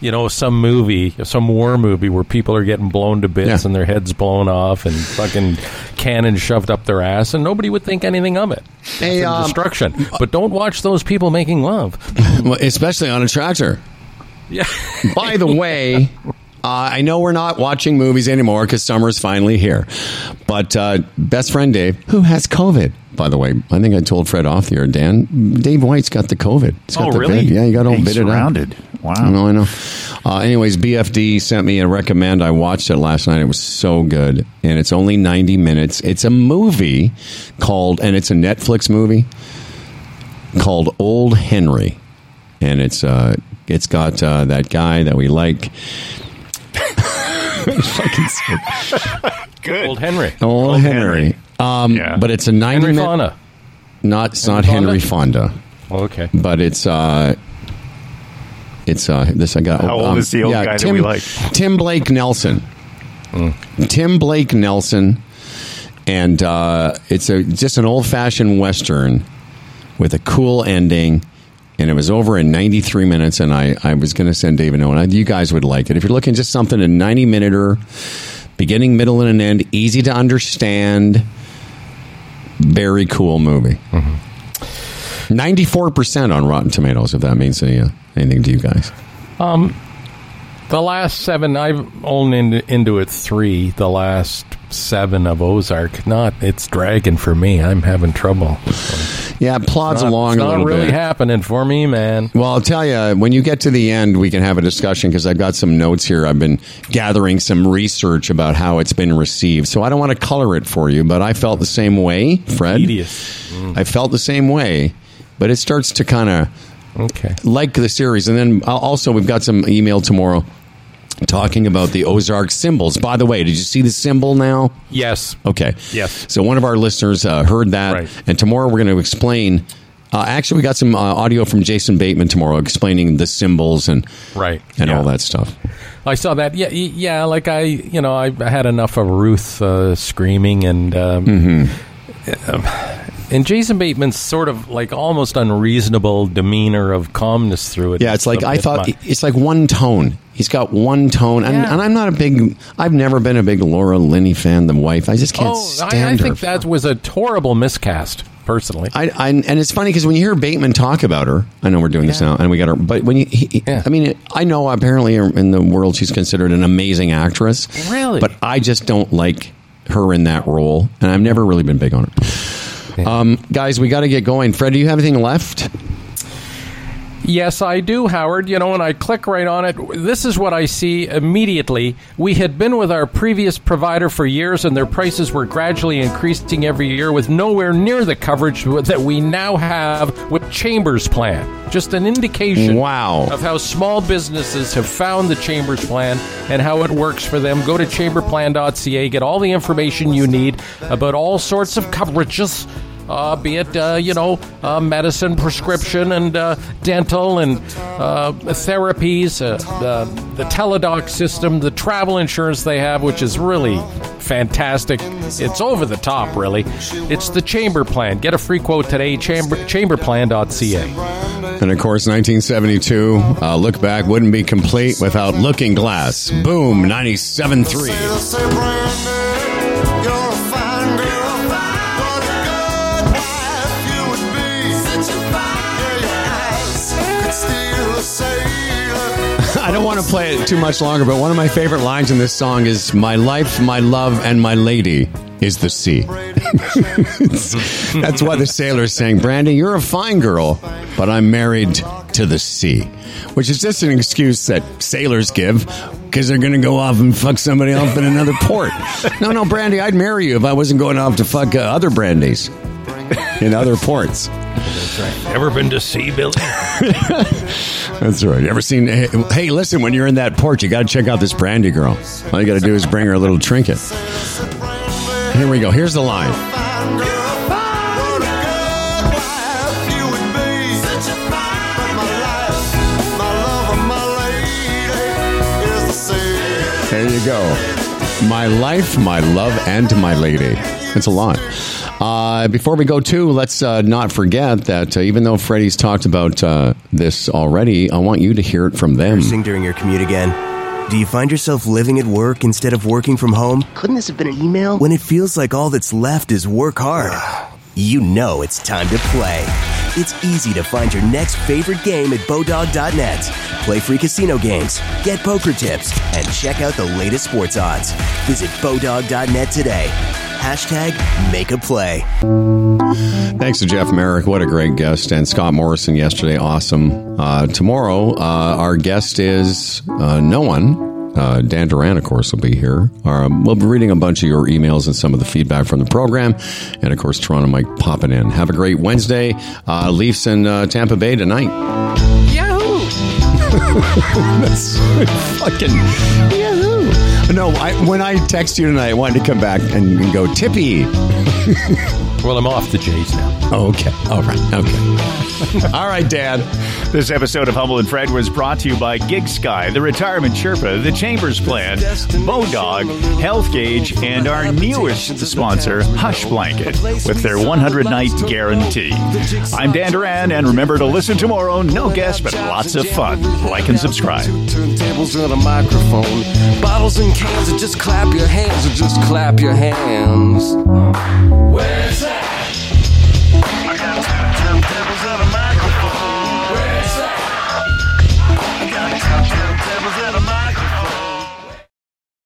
you know, some movie, some war movie where people are getting blown to bits Yeah. and their heads blown off and fucking cannon shoved up their ass, and nobody would think anything of it. Hey, um, destruction. But don't watch those people making love. (laughs) Especially on a tractor. Yeah. By the way, (laughs) uh, I know we're not watching movies anymore because summer's finally here. But uh, best friend Dave, who has COVID, by the way, I think I told Fred off the air, Dan. Dave White's got the COVID. He's got Oh, the really? vid. Yeah, you got all Being bit it out. Wow. I know, I know. Uh, anyways, BFD sent me a recommend. I watched it last night. It was so good, and it's only ninety minutes. It's a movie called, and it's a Netflix movie called Old Henry, and it's uh, it's got uh, that guy that we like. (laughs) (laughs) Good. Old Henry. Old, Henry. Um, Yeah. But it's a ninety Henry minute. Fonda. Not it's Henry not Henry Fonda, Okay. but it's uh, it's uh, this I got. How old is the old guy that Tim, we like? Tim Blake Nelson. Tim Blake Nelson, and uh, it's a just an old fashioned western with a cool ending. And it was over in 93 minutes, and I, I was going to send David note. You guys would like it. If you're looking just something a 90 minute or beginning, middle, and an end, easy to understand, very cool movie. 94% on Rotten Tomatoes, if that means any, uh, anything to you guys. Um, the last seven, I've only into, into it three. The last seven of Ozark, not it's dragging for me. I'm having trouble. Yeah, it plods Not- along it's not really bit. happening for me, man. Well, I'll tell you, when you get to the end, we can have a discussion because I've got some notes here. I've been gathering some research about how it's been received. So I don't want to color it for you, but I felt the same way, Fred. Tedious. I felt the same way, but it starts to kind of Okay. like the series. And then uh, also, we've got some email tomorrow talking about the Ozark symbols. By the way, did you see the symbol now? Yes. Okay. Yes. So one of our listeners uh, heard that, Right. and tomorrow we're going to explain. Uh, actually, we got some uh, audio from Jason Bateman tomorrow explaining the symbols and Right. and Yeah. all that stuff. I saw that. Yeah, yeah. Like I, you know, I had enough of Ruth uh, screaming and. Um, Mm-hmm. And Jason Bateman's sort of like almost unreasonable demeanor of calmness through it. Yeah, it's like I thought. It's like one tone. He's got one tone, and, Yeah. and I'm not a big. I've never been a big Laura Linney fan. The wife, I just can't oh, stand I, I think that was a horrible miscast. Personally, I, I and it's funny because when you hear Bateman talk about her, I know we're doing this now, and we got her. But when you, he, I mean, I know apparently in the world she's considered an amazing actress. Really? but I just don't like her in that role, and I've never really been big on her. Um, guys, we got to get going. Fred, do you have anything left? Yes, I do, Howard. You know, when I click right on it, this is what I see immediately. We had been with our previous provider for years, and their prices were gradually increasing every year with nowhere near the coverage that we now have with Chambers Plan. Just an indication Wow. of how small businesses have found the Chambers Plan and how it works for them. Go to chamberplan.ca, get all the information you need about all sorts of coverages uh, be it uh, you know uh, medicine, prescription, and uh, dental, and uh, therapies, the the teledoc system, the travel insurance they have, which is really fantastic. It's over the top, really. It's the Chamber Plan. Get a free quote today. Chamber chamberplan.ca. And of course, 1972. Uh, look back wouldn't be complete without Looking Glass. Boom, 97.3. want to play it too much longer, but one of my favorite lines in this song is My life, my love, and my lady is the sea. (laughs) That's why the sailor's saying, Brandy, you're a fine girl, but I'm married to the sea. Which is just an excuse that sailors give because they're going to go off and fuck somebody else in another port. No, no, Brandy, I'd marry you if I wasn't going off to fuck uh, other Brandies in other ports. Ever been to sea, Billy? (laughs) That's right. You ever seen? Hey, hey, listen, when you're in that port, you got to check out this Brandy girl. All you got to do is bring her a little trinket. Here we go. Here's the line. There you go. My life, my love, and my lady. It's a lot. Uh, before we go to, let's uh, not forget that uh, even though Freddie's talked about uh, this already, I want you to hear it from them. Nursing during your commute again. Do you find yourself living at work instead of working from home? Couldn't this have been an email? When it feels like all that's left is work hard. you know it's time to play. It's easy to find your next favorite game at Bodog.net. Play free casino games, get poker tips, and check out the latest sports odds. Visit Bodog.net today. Hashtag make a play. Thanks to Jeff Marek. What a great guest. And Scott Morrison yesterday. Awesome. Uh, tomorrow, uh, our guest is uh, no one. Uh, Dan Duran, of course, will be here. Um, we'll be reading a bunch of your emails and some of the feedback from the program. And of course, Toronto Mike popping in. Have a great Wednesday. Uh, Leafs in uh, Tampa Bay tonight. Yahoo! (laughs) That's fucking Yahoo! No, I, when I text you tonight, I wanted to come back and, and go tippy. (laughs) well, I'm off the Jays now. Oh, okay. All right. Okay. (laughs) All right, Dad. This episode of Humble and Fred was brought to you by GigSky, the Retirement Sherpa, the Chambers Plan, Bodog, Health Gauge, and our newest sponsor, Hush Blanket, with their 100 night guarantee. I'm Dan Duran, and remember to listen tomorrow. No guests, but lots of fun. Like and subscribe. Turntables and a microphone. Bottles and cans, or just clap your hands, or just clap your hands. Where's